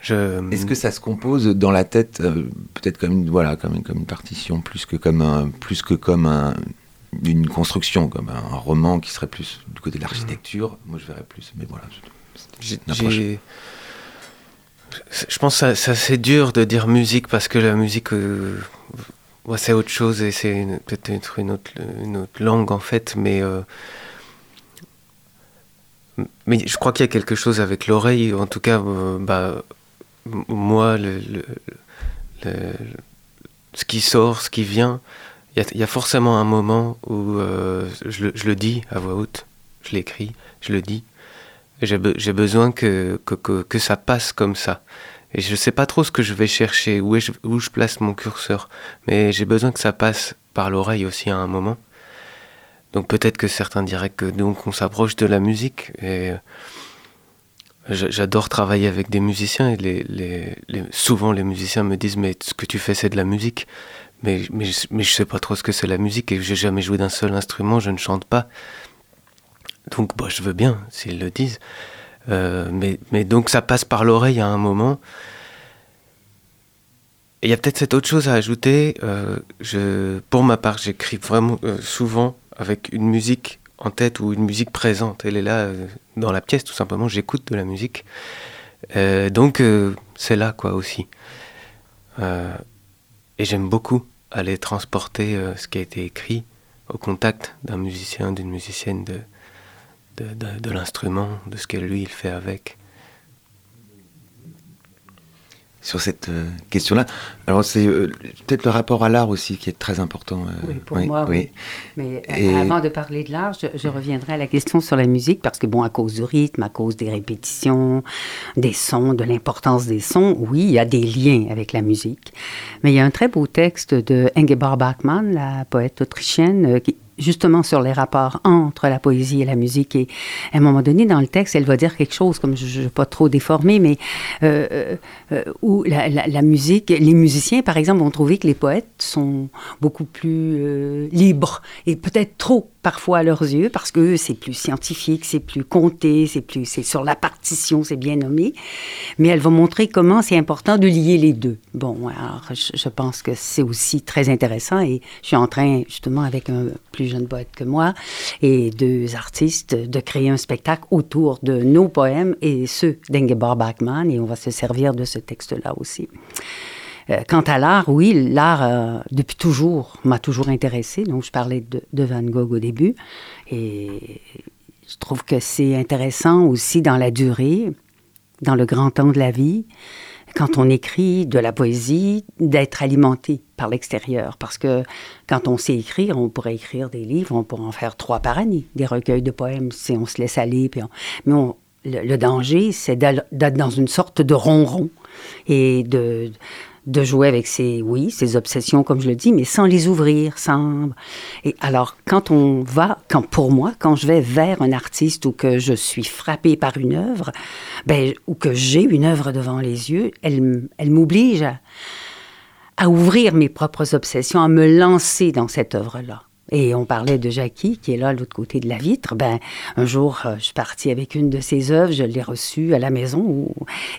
S4: Je...
S3: Est-ce que ça se compose dans la tête, euh, peut-être comme une, voilà, comme, une- comme une partition, plus que comme un, plus que comme un- une construction, comme un, roman qui serait plus du côté de l'architecture? Moi, je verrais plus. Mais voilà. je-
S4: J'ai- pense que ça- c'est assez dur de dire musique parce que la musique, euh, c'est autre chose et c'est peut-être une autre, langue en fait, mais, euh, mais je crois qu'il y a quelque chose avec l'oreille. En tout cas, euh, bah, moi, ce qui sort, ce qui vient, il y a, forcément un moment où euh, je, le, dis à voix haute, je l'écris, je le dis. J'ai be- j'ai besoin que, que, que ça passe comme ça. Et je sais pas trop ce que je vais chercher, où, je, où je place mon curseur. Mais j'ai besoin que ça passe par l'oreille aussi à un moment. Donc peut-être que certains diraient que donc on s'approche de la musique. Et euh, j'a- j'adore travailler avec des musiciens. Et souvent les musiciens me disent mais ce que tu fais c'est de la musique. Mais, mais, mais je sais pas trop ce que c'est la musique et j'ai jamais joué d'un seul instrument, je ne chante pas. Donc bah, je veux bien s'ils le disent. Euh, mais, donc ça passe par l'oreille à un moment. Il y a peut-être cette autre chose à ajouter. euh, pour ma part, j'écris vraiment euh, souvent avec une musique en tête ou une musique présente. Elle est là dans la pièce, tout simplement. J'écoute de la musique. Donc c'est là quoi aussi. Et j'aime beaucoup aller transporter ce qui a été écrit au contact d'un musicien, d'une musicienne, de, de, de- de l'instrument, de ce que lui il fait avec.
S3: Sur cette euh, question-là, alors c'est euh, peut-être le rapport à l'art aussi qui est très important. euh,
S5: Oui, pour moi, oui. Mais
S3: Et-
S5: avant de parler de l'art, je, je reviendrai à la question sur la musique, parce que, bon, à cause du rythme, à cause des répétitions, des sons, de l'importance des sons, oui, il y a des liens avec la musique. Mais il y a un très beau texte de Ingeborg Bachmann, la poète autrichienne, euh, qui, justement sur les rapports entre la poésie et la musique. Et à un moment donné, dans le texte, elle va dire quelque chose, comme je ne vais pas trop déformer, mais euh, euh, où la, musique, les musiciens, par exemple, vont trouver que les poètes sont beaucoup plus euh, libres et peut-être trop parfois à leurs yeux, parce que c'est plus scientifique, c'est plus compté, c'est plus, c'est sur la partition, c'est bien nommé. Mais elle va montrer comment c'est important de lier les deux. Bon, alors je, je pense que c'est aussi très intéressant et je suis en train, justement, avec un plus jeune poète que moi et deux artistes, de créer un spectacle autour de nos poèmes et ceux d'Ingeborg Bachmann et on va se servir de ce texte-là aussi. Euh, quant à l'art, oui, l'art, euh, depuis toujours, m'a toujours intéressé. Donc, je parlais de, Van Gogh au début. Et je trouve que c'est intéressant aussi dans la durée, dans le grand temps de la vie, quand on écrit de la poésie, d'être alimenté par l'extérieur. Parce que quand on sait écrire, on pourrait écrire des livres, on pourrait en faire trois par année, des recueils de poèmes, si on se laisse aller. Mais le, le, danger, c'est d'être dans une sorte de ronron et de, de jouer avec ses, oui, ses obsessions, comme je le dis, mais sans les ouvrir, sans... Et alors, quand on va, quand pour moi, quand je vais vers un artiste ou que je suis frappée par une œuvre, ben, ou que j'ai une œuvre devant les yeux, elle, elle m'oblige à, à ouvrir mes propres obsessions, à me lancer dans cette œuvre-là. Et on parlait de Jackie, qui est là, à l'autre côté de la vitre. Ben, un jour, euh, je suis partie avec une de ses œuvres, je l'ai reçue à la maison,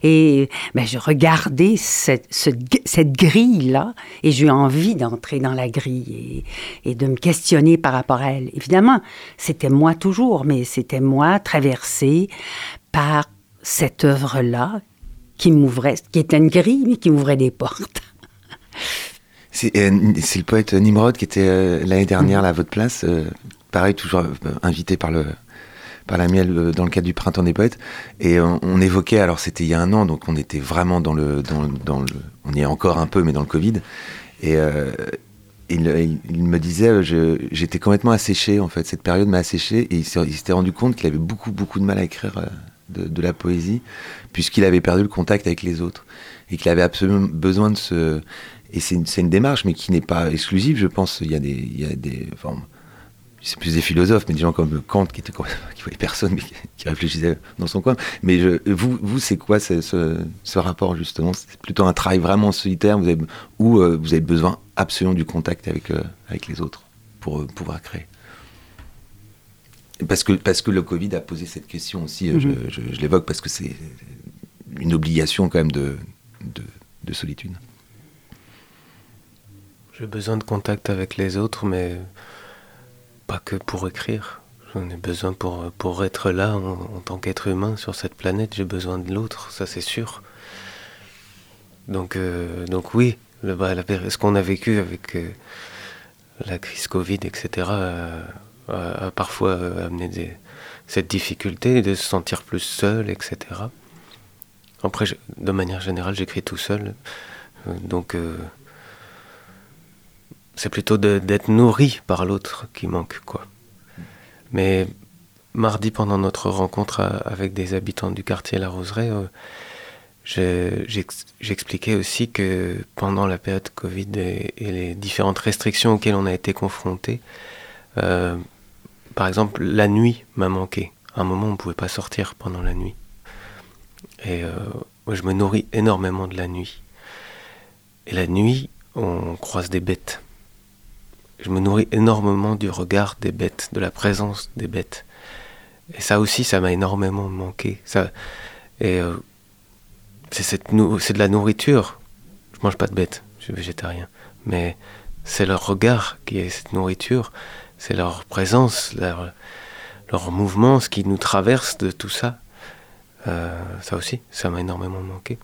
S5: et ben, je regardais cette, ce, cette grille-là, et j'ai eu envie d'entrer dans la grille et, et, de me questionner par rapport à elle. Évidemment, c'était moi toujours, mais c'était moi traversée par cette œuvre-là qui m'ouvrait, qui était une grille, mais qui m'ouvrait des portes.
S3: C'est euh, le poète Nimrod qui était euh, l'année dernière là, à votre place. Euh, pareil, toujours invité par le par la miel dans le cadre du printemps des poètes. Et on, on évoquait alors c'était il y a un an donc on était vraiment dans le dans, dans, le on y est encore un peu mais dans le Covid. Et euh, il, il, il, me disait j'étais complètement asséché en fait. Cette période m'a asséché et il s'était rendu compte qu'il avait beaucoup beaucoup de mal à écrire de, de la poésie puisqu'il avait perdu le contact avec les autres et qu'il avait absolument besoin de se et c'est une, une, démarche, mais qui n'est pas exclusive, je pense. Il y a des, il y a des enfin, c'est plus des philosophes, mais des gens comme Kant qui était qui voyait personne, mais qui, réfléchissait dans son coin. Mais je, vous, vous, c'est quoi ce, rapport justement? C'est plutôt un travail vraiment solitaire, vous avez, où euh, vous avez besoin absolument du contact avec euh, avec les autres pour euh, pouvoir créer? Parce que parce que le Covid a posé cette question aussi. Mm -hmm. Je, je, je l'évoque parce que c'est une obligation quand même de, de, de solitude.
S4: J'ai besoin de contact avec les autres, mais pas que pour écrire. J'en ai besoin pour, pour être là en, tant qu'être humain sur cette planète. J'ai besoin de l'autre, ça c'est sûr. Donc, euh, donc oui, le, bah, ce qu'on a vécu avec euh, la crise Covid, etc., euh, a, parfois amené cette difficulté de se sentir plus seul, etc. Après, de manière générale, j'écris tout seul. Donc c'est plutôt d'être nourri par l'autre qui manque quoi. Mais mardi pendant notre rencontre à, avec des habitants du quartier la roseraie euh, j'expliquais aussi que pendant la période covid et, les différentes restrictions auxquelles on a été confronté euh, par exemple la nuit m'a manqué. À un moment on ne pouvait pas sortir pendant la nuit. Et euh, je me nourris énormément de la nuit. Et la nuit on croise des bêtes je me nourris énormément du regard des bêtes, de la présence des bêtes. Et ça aussi, ça m'a énormément manqué. Ça, et euh, c'est de la nourriture. Je mange pas de bêtes, je suis végétarien. Mais c'est leur regard qui est cette nourriture, c'est leur présence, leur, leur mouvement, ce qui nous traverse de tout ça. Euh, ça aussi, ça m'a énormément manqué.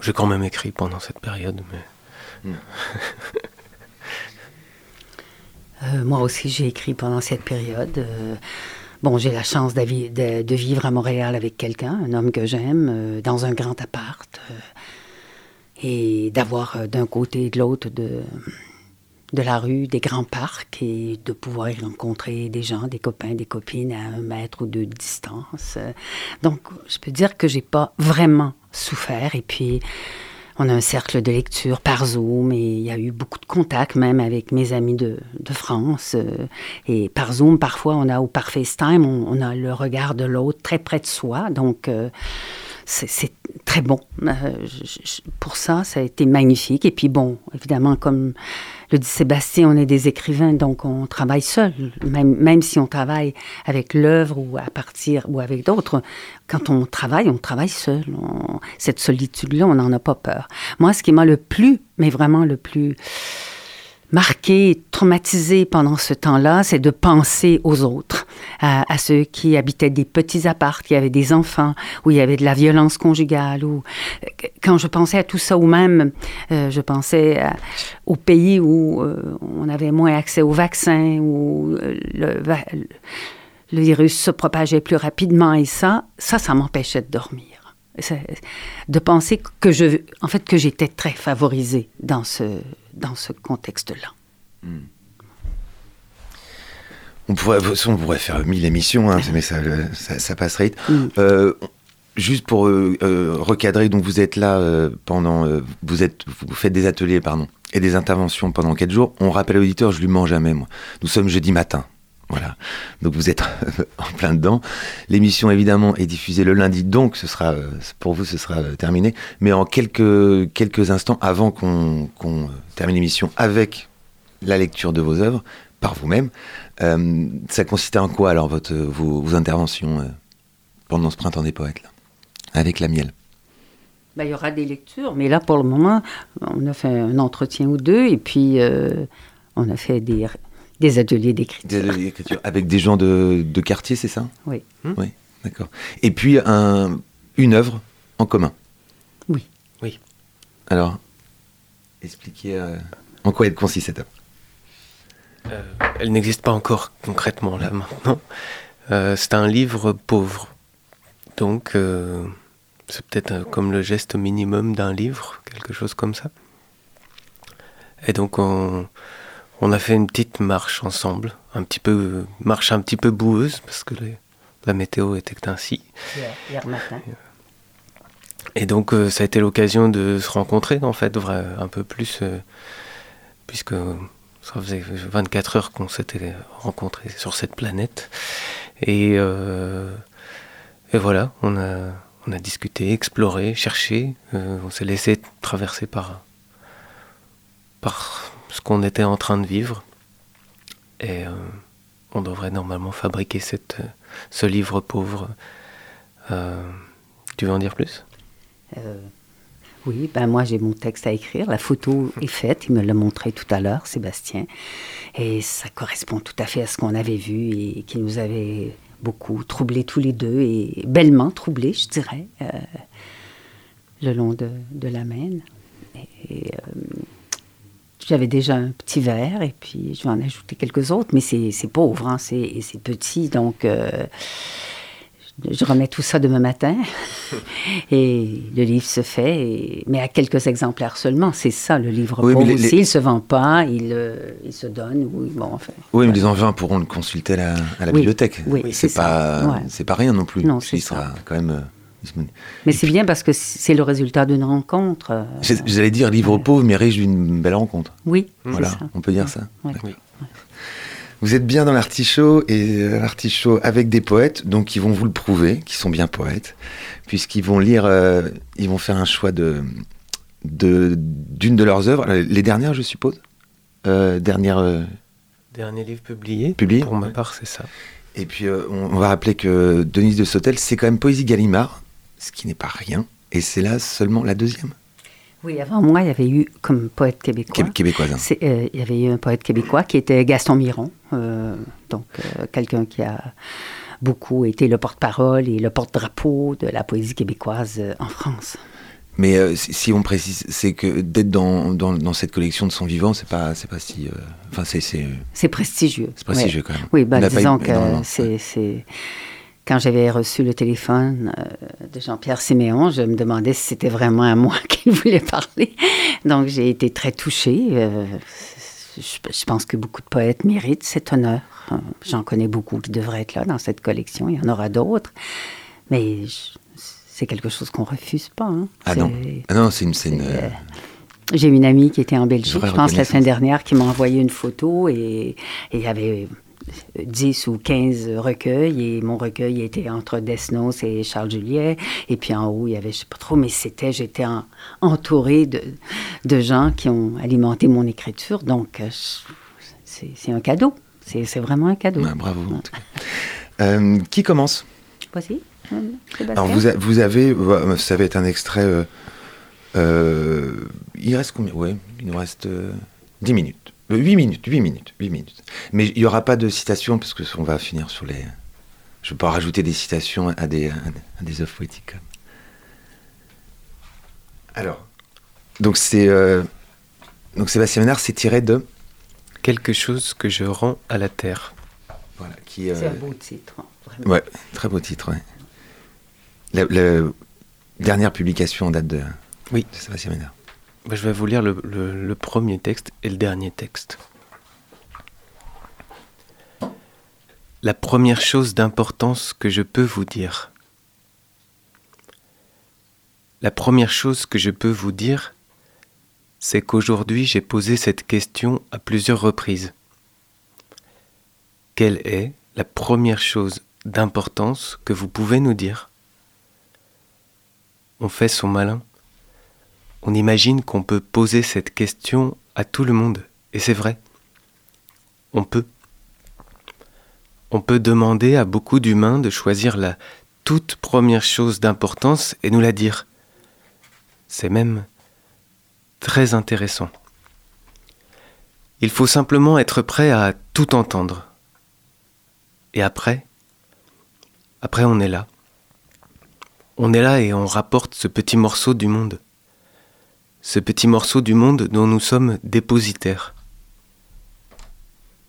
S4: J'ai quand même écrit pendant cette période, mais
S5: euh, moi aussi, j'ai écrit pendant cette période. Euh, bon, j'ai la chance de, vivre à Montréal avec quelqu'un, un homme que j'aime, euh, dans un grand appart, et d'avoir d'un côté et de l'autre de, de la rue des grands parcs et de pouvoir y rencontrer des gens, des copains, des copines à un mètre ou deux de distance. Donc, je peux dire que j'ai pas vraiment souffert. Et puis, on a un cercle de lecture par Zoom et il y a eu beaucoup de contacts même avec mes amis de, France. euh, et par Zoom, parfois, on a, ou par FaceTime, on, on a le regard de l'autre très près de soi. Donc, euh, c'est très bon. Euh, pour ça, ça a été magnifique. Et puis, bon, évidemment, comme le dit Sébastien, on est des écrivains, donc on travaille seul. Même, même si on travaille avec l'œuvre ou à partir ou avec d'autres, quand on travaille, on travaille seul. Cette solitude-là, on n'en a pas peur. Moi, ce qui m'a le plus, mais vraiment le plus marqué, traumatisé pendant ce temps-là, c'est de penser aux autres, à, ceux qui habitaient des petits apparts, qui avaient des enfants, où il y avait de la violence conjugale. Ou quand je pensais à tout ça, ou même euh, je pensais à- aux pays où euh, on avait moins accès aux vaccins, où euh, le, virus se propageait plus rapidement, et ça, ça, ça m'empêchait de dormir. De penser que je, en fait, que j'étais très favorisée dans ce, dans ce contexte-là.
S3: On pourrait, on pourrait faire mille émissions, hein, mais ça, ça, ça passerait vite.
S5: Mm.
S3: Euh, juste pour euh, euh, recadrer, donc vous êtes là euh, pendant, vous êtes, vous faites des ateliers, pardon, et des interventions pendant quatre jours. On rappelle à l'auditeur, je lui mens jamais, moi. Nous sommes jeudi matin. Voilà. Donc vous êtes en plein dedans. L'émission évidemment est diffusée le lundi, donc ce sera euh, pour vous ce sera euh, terminé. Mais en quelques quelques instants avant qu'on euh, termine l'émission avec la lecture de vos œuvres par vous-même, ça consistait en quoi alors vos, vos interventions pendant ce printemps des poètes là, avec la miel?
S5: Ben, il y aura des lectures, mais là, pour le moment, on a fait un entretien ou deux, et puis on a fait des, des ateliers d'écriture.
S3: Des ateliers d'écriture avec des gens de, de quartier, c'est ça
S5: Oui.
S3: Oui, d'accord. Et puis un, une œuvre en commun.
S5: Oui.
S4: Oui.
S3: Alors, expliquez euh, en quoi elle consiste cette œuvre?
S4: Euh, elle n'existe pas encore concrètement là maintenant. Euh, c'est un livre pauvre. Donc, euh, c'est peut-être euh, comme le geste minimum d'un livre, quelque chose comme ça. Et donc, on, on a fait une petite marche ensemble, un petit peu, marche un petit peu boueuse, parce que les- la météo était ainsi.
S5: Hier, hier matin.
S4: Et donc, euh, ça a été l'occasion de se rencontrer, en fait, un peu plus, euh, puisque ça faisait 24 heures qu'on s'était rencontrés sur cette planète. Et, euh, et voilà, on a, on a discuté, exploré, cherché. euh, on s'est laissé traverser par, par ce qu'on était en train de vivre. Et euh, on devrait normalement fabriquer euh, ce livre pauvre. Euh, tu veux en dire plus?
S5: Oui, ben moi j'ai mon texte à écrire. La photo est faite, il me l'a montré tout à l'heure, Sébastien. Et ça correspond tout à fait à ce qu'on avait vu et qui nous avait beaucoup troublés tous les deux et bellement troublés, je dirais, le long de, de la Maine. Et, j'avais déjà un petit verre et puis je vais en ajouter quelques autres, mais c'est pauvre, hein, c'est et c'est petit, donc euh, je remets tout ça demain matin et le livre se fait, et- mais à quelques exemplaires seulement. C'est ça le livre
S3: Oui, mais
S5: pauvre
S3: les-.
S5: Il se vend pas, il, euh, il se donne. Oui, bon, enfin,
S3: Oui, mais les enfants pourront le consulter à la, à la
S5: Oui,
S3: bibliothèque.
S5: oui,
S3: c'est pas,
S5: ouais.
S3: pas rien non plus.
S5: Non, c'est
S3: sera
S5: ça.
S3: quand même.
S5: Mais c'est bien parce que c'est le résultat d'une rencontre. euh,
S3: J'allais dire livre pauvre, mais riche d'une belle rencontre.
S5: oui, c'est
S3: Voilà,
S5: ça.
S3: on peut dire ça.
S5: Ouais.
S4: Oui.
S3: Vous êtes bien dans l'artichaut et euh, l'artichaut avec des poètes, donc ils vont vous le prouver, qu'ils sont bien poètes, puisqu'ils vont lire, euh, ils vont faire un choix de d'une de, leurs œuvres, les dernières, je suppose? Euh, dernière. euh,
S4: Dernier livre publié.
S3: Publié,
S4: Pour ma part, c'est ça.
S3: et puis euh, on, on va rappeler que Denise de Sautel, c'est quand même poésie Gallimard, ce qui n'est pas rien, et c'est là seulement la deuxième
S5: Oui, avant moi, il y avait eu comme poète québécois.
S3: Québé- québécoise. hein.
S5: C'est, euh, il y avait eu un poète québécois qui était Gaston Miron, euh, donc euh, quelqu'un qui a beaucoup été le porte-parole et le porte-drapeau de la poésie québécoise en France.
S3: Mais si, on précise, c'est que d'être dans, dans, dans cette collection de son vivant, c'est pas, c'est pas si. Enfin, c'est, c'est,
S5: C'est prestigieux.
S3: c'est prestigieux
S5: Ouais.
S3: quand même.
S5: Oui, ben,
S3: pas
S5: disons que c'est, c'est- Quand j'avais reçu le téléphone euh, de Jean-Pierre Siméon, je me demandais si c'était vraiment à moi qu'il voulait parler. Donc j'ai été très touchée. euh, je, pense que beaucoup de poètes méritent cet honneur. J'en connais beaucoup qui devraient être là dans cette collection. Il y en aura d'autres. Mais c'est quelque chose qu'on refuse pas. hein.
S3: Ah non. Ah non, c'est une. euh,
S5: J'ai une amie qui était en Belgique, je pense la semaine dernière, qui m'a envoyé une photo et il y avait 10 ou 15 recueils et mon recueil était entre Desnos et Charles Juliet et puis en haut il y avait je sais pas trop mais c'était j'étais en- entourée de, de gens qui ont alimenté mon écriture donc euh, c'est un cadeau c'est vraiment un cadeau.
S3: ouais, bravo. en tout cas. Euh, qui commence?
S5: Sébastien.
S3: Alors vous, a- vous avez, euh, ça va être un extrait. euh, euh, il reste combien? Ouais, il nous reste euh, 10 minutes. 8 minutes, 8 minutes, 8 minutes. Mais il n'y aura pas de citation parce que on va finir sur les. Je ne vais pas rajouter des citations à des, à des œuvres poétiques. Alors, donc c'est euh, donc Sébastien Ménard, c'est tiré de
S4: Quelque chose que je rends à la terre.
S3: voilà qui. euh,
S5: C'est un beau titre. hein, vraiment.
S3: Ouais, très beau titre. Ouais. La, la dernière publication en date de,
S4: Oui.
S3: de Sébastien Ménard.
S4: Bah, je vais vous lire le, premier texte et le dernier texte. La première chose d'importance que je peux vous dire. La première chose que je peux vous dire, c'est qu'aujourd'hui j'ai posé cette question à plusieurs reprises. Quelle est la première chose d'importance que vous pouvez nous dire? On fait son malin. On imagine qu'on peut poser cette question à tout le monde, et c'est vrai. On peut. On peut demander à beaucoup d'humains de choisir la toute première chose d'importance et nous la dire. C'est même très intéressant. Il faut simplement être prêt à tout entendre. Et après, après on est là. On est là et on rapporte ce petit morceau du monde ce petit morceau du monde dont nous sommes dépositaires.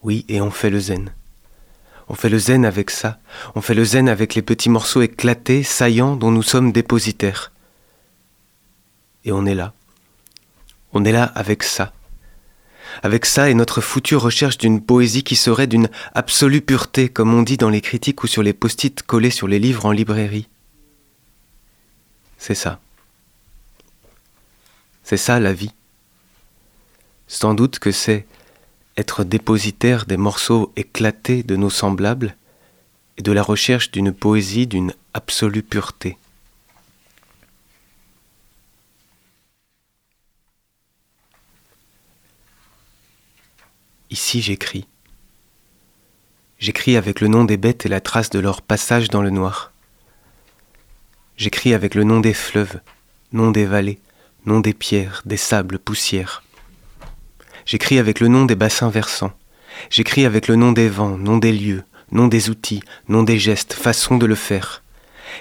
S4: Oui, et on fait le zen. On fait le zen avec ça, on fait le zen avec les petits morceaux éclatés, saillants dont nous sommes dépositaires. Et on est là. On est là avec ça. Avec ça et notre foutue recherche d'une poésie qui serait d'une absolue pureté, comme on dit dans les critiques ou sur les post-it collés sur les livres en librairie. C'est ça. C'est ça la vie. Sans doute que c'est être dépositaire des morceaux éclatés de nos semblables et de la recherche d'une poésie d'une absolue pureté. Ici j'écris. J'écris avec le nom des bêtes et la trace de leur passage dans le noir. J'écris avec le nom des fleuves, nom des vallées, nom des pierres, des sables, poussières. J'écris avec le nom des bassins versants. J'écris avec le nom des vents, nom des lieux, nom des outils, nom des gestes, façon de le faire.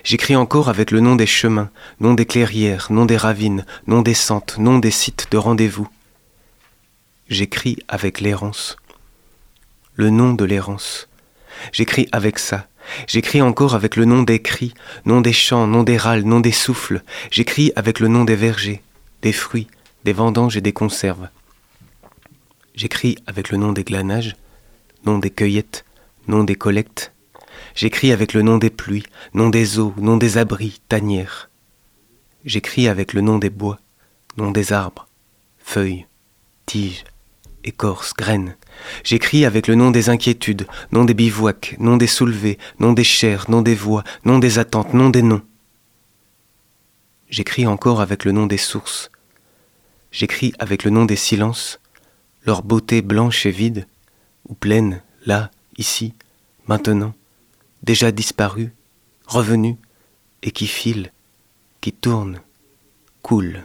S4: J'écris encore avec le nom des chemins, nom des clairières, nom des ravines, nom des sentes, nom des sites de rendez-vous. J'écris avec l'errance. Le nom de l'errance. J'écris avec ça. J'écris encore avec le nom des cris, nom des champs, nom des râles, nom des souffles. J'écris avec le nom des vergers, des fruits, des vendanges et des conserves. J'écris avec le nom des glanages, nom des cueillettes, nom des collectes. J'écris avec le nom des pluies, nom des eaux, nom des abris, tanières. J'écris avec le nom des bois, nom des arbres, feuilles, tiges, écorces, graines. J'écris avec le nom des inquiétudes, nom des bivouacs, nom des soulevés, nom des chairs, nom des voix, nom des attentes, nom des noms. J'écris encore avec le nom des sources. J'écris avec le nom des silences, leur beauté blanche et vide, ou pleine, là, ici, maintenant, déjà disparue, revenue, et qui file, qui tourne, coule.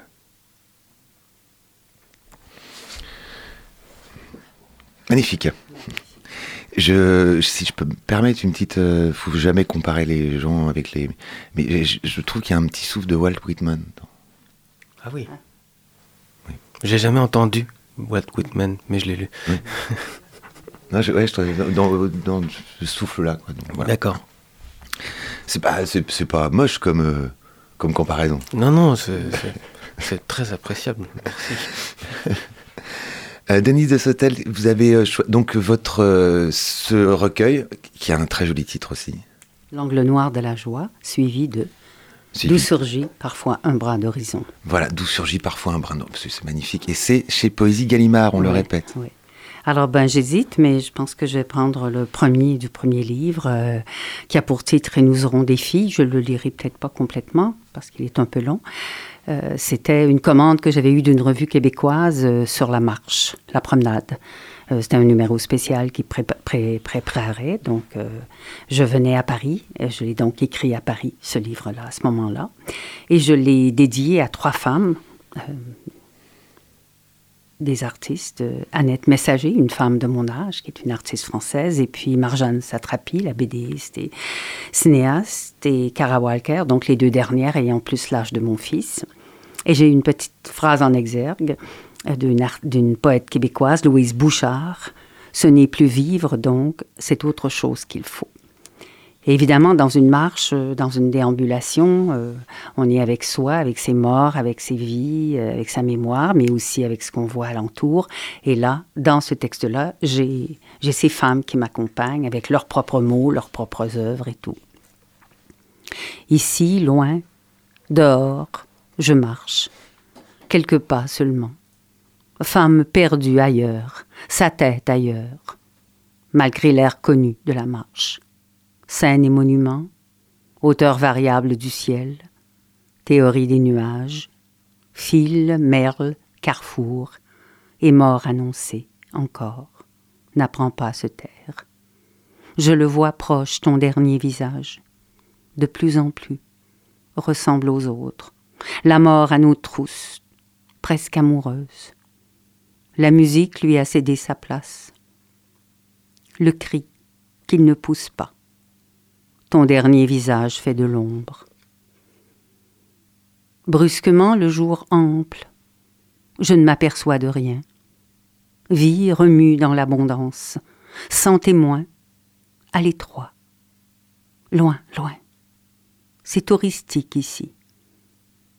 S3: Magnifique. Je, si je peux me permettre une petite, euh, faut jamais comparer les gens avec les, mais je, je trouve qu'il y a un petit souffle de Walt Whitman.
S4: Ah oui. J'ai jamais entendu Walt Whitman, mais je l'ai lu.
S3: Non, je, ouais, je dans, dans ce souffle-là. voilà.
S4: D'accord.
S3: C'est pas, c'est, pas moche comme, euh, comme comparaison.
S4: Non, non, c'est très appréciable. Merci.
S3: Euh, Denise de Sautel, vous avez euh, donc votre euh, ce recueil qui a un très joli titre aussi.
S5: L'angle noir de la joie, suivi de D'où surgit parfois un brin d'horizon.
S3: Voilà, d'où surgit parfois un brin d'horizon. C'est magnifique. Et c'est chez Poésie Gallimard, on le répète.
S5: oui. Alors, ben, j'hésite, mais je pense que je vais prendre le premier du premier livre, euh, qui a pour titre Et nous aurons des filles. Je le lirai peut-être pas complètement, parce qu'il est un peu long. Euh, C'était une commande que j'avais eue d'une revue québécoise euh, sur la marche, la promenade. Euh, C'était un numéro spécial qui pré- pré- préparait. Donc, euh, je venais à Paris. et Je l'ai donc écrit à Paris, ce livre-là, à ce moment-là. Et je l'ai dédié à trois femmes. euh, des artistes, Annette Messager, une femme de mon âge, qui est une artiste française, et puis Marjane Satrapi, la BDiste et cinéaste, et Cara Walker, donc les deux dernières ayant plus l'âge de mon fils. Et j'ai une petite phrase en exergue d'une ar- d'une poète québécoise, Louise Bouchard. Ce n'est plus vivre, donc, c'est autre chose qu'il faut. Évidemment, dans une marche, euh, dans une déambulation, euh, on est avec soi, avec ses morts, avec ses vies, euh, avec sa mémoire, mais aussi avec ce qu'on voit alentour. Et là, dans ce texte-là, j'ai ces femmes qui m'accompagnent avec leurs propres mots, leurs propres œuvres et tout. Ici, loin, dehors, je marche, quelques pas seulement. Femme perdue ailleurs, sa tête ailleurs, malgré l'air connu de la marche scènes et monuments, hauteur variable du ciel, théorie des nuages, fil, merle, carrefour, et mort annoncée, encore, n'apprend pas à se taire. Je le vois proche, ton dernier visage, de plus en plus, ressemble aux autres, la mort à nos trousses, presque amoureuse. La musique lui a cédé sa place. Le cri qu'il ne pousse pas ton dernier visage fait de l'ombre. Brusquement, le jour ample. Je ne m'aperçois de rien. Vie remue dans l'abondance, sans témoin, à l'étroit. Loin, loin. C'est touristique ici.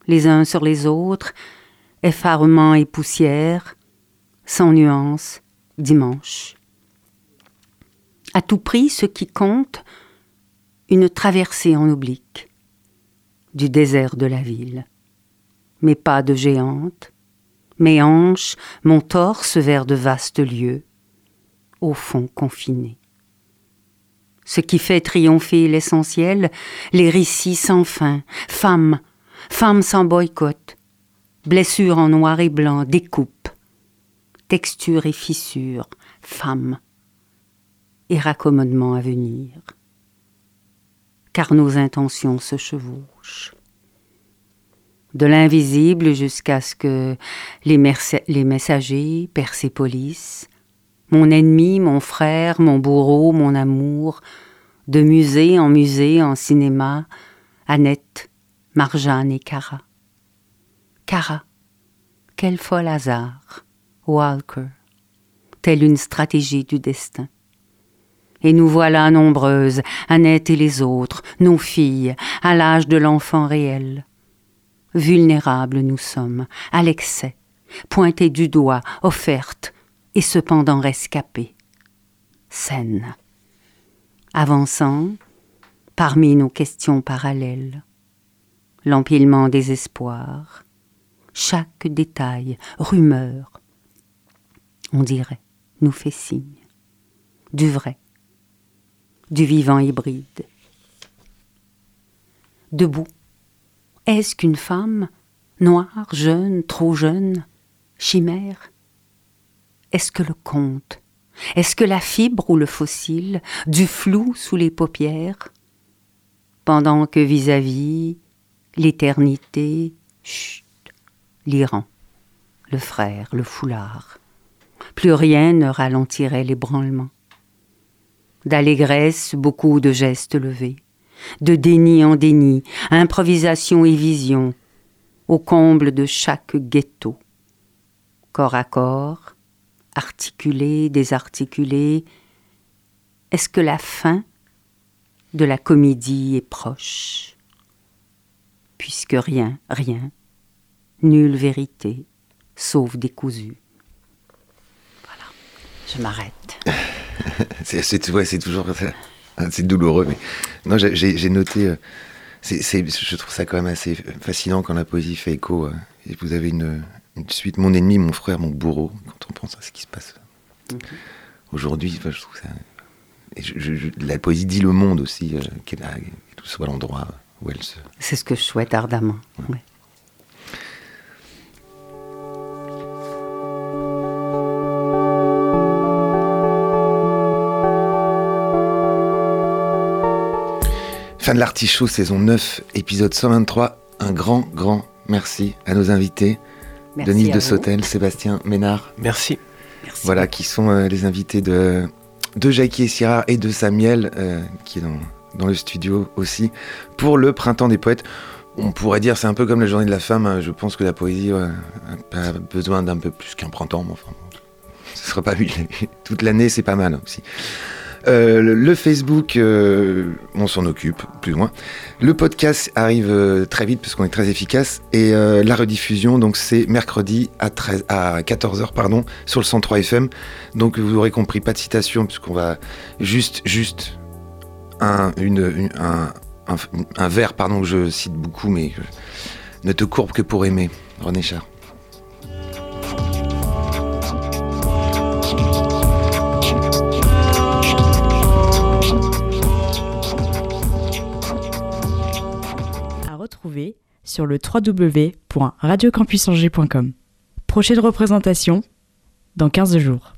S5: Les uns sur les autres, effarement et poussière, sans nuance, dimanche. À tout prix, ce qui compte, une traversée en oblique du désert de la ville. Mes pas de géante, mes hanches, mon torse vers de vastes lieux, au fond confinés. Ce qui fait triompher l'essentiel, les récits sans fin, femmes, femmes sans boycott, blessures en noir et blanc, découpes, textures et fissures, femmes, et raccommodements à venir car nos intentions se chevauchent. De l'invisible jusqu'à ce que les, les messagers, Persépolis, mon ennemi, mon frère, mon bourreau, mon amour, de musée en musée, en cinéma, Annette, Marjane et Cara. Cara, quel fol hasard, Walker, telle une stratégie du destin. Et nous voilà nombreuses, Annette et les autres, nos filles, à l'âge de l'enfant réel. Vulnérables nous sommes, à l'excès, pointées du doigt, offertes, et cependant rescapées. Saines. Avançant, parmi nos questions parallèles, l'empilement des espoirs, chaque détail, rumeur, on dirait, nous fait signe, du vrai, du vivant hybride. Debout, est-ce qu'une femme, noire, jeune, trop jeune, chimère Est-ce que le conte Est-ce que la fibre ou le fossile, du flou sous les paupières Pendant que vis-à-vis, l'éternité, chut, l'Iran, le frère, le foulard, plus rien ne ralentirait l'ébranlement d'allégresse, beaucoup de gestes levés, de déni en déni, improvisation et vision, au comble de chaque ghetto. Corps à corps, articulé, désarticulé, est-ce que la fin de la comédie est proche? Puisque rien, rien, nulle vérité, sauf décousu. Je m'arrête.
S3: C'est ouais, toujours c'est douloureux. Mais non, j'ai- noté euh, c'est, je trouve ça quand même assez fascinant quand la poésie fait écho. euh, et vous avez une, une suite, mon ennemi, mon frère, mon bourreau, quand on pense à ce qui se passe aujourd'hui. enfin, je trouve ça. et je- la poésie dit le monde aussi, euh, quel, a- quel soit l'endroit où elle se.
S5: C'est ce que je souhaite ardemment. ouais.
S3: Fin de l'artichaut, saison 9, épisode 123. Un grand, grand merci à nos invités.
S5: Merci
S3: Denise
S5: à
S3: de
S5: vous.
S3: Sautel, Sébastien Ménard,
S4: Merci.
S5: Merci.
S3: voilà, qui sont euh, les invités de, de Jackie et Syrah et de Samuel, euh, qui est dans, dans le studio aussi, pour le Printemps des Poètes. On pourrait dire, c'est un peu comme la journée de la femme, hein, je pense que la poésie ouais, a besoin d'un peu plus qu'un printemps, mais enfin, bon, ce sera pas lui. Toute l'année, c'est pas mal aussi. Euh, le, Facebook, euh, on s'en occupe, plus ou moins. Le podcast arrive euh, très vite parce qu'on est très efficace. Et la rediffusion, donc c'est mercredi à, 13, à 14h pardon, sur le 103 FM. Donc vous aurez compris, pas de citation puisqu'on va juste, juste un, vers pardon, que je cite beaucoup, mais ne te courbe que pour aimer, René Char.
S1: Sur le www.radiocampusangers.com. Prochaine représentation dans 15 jours.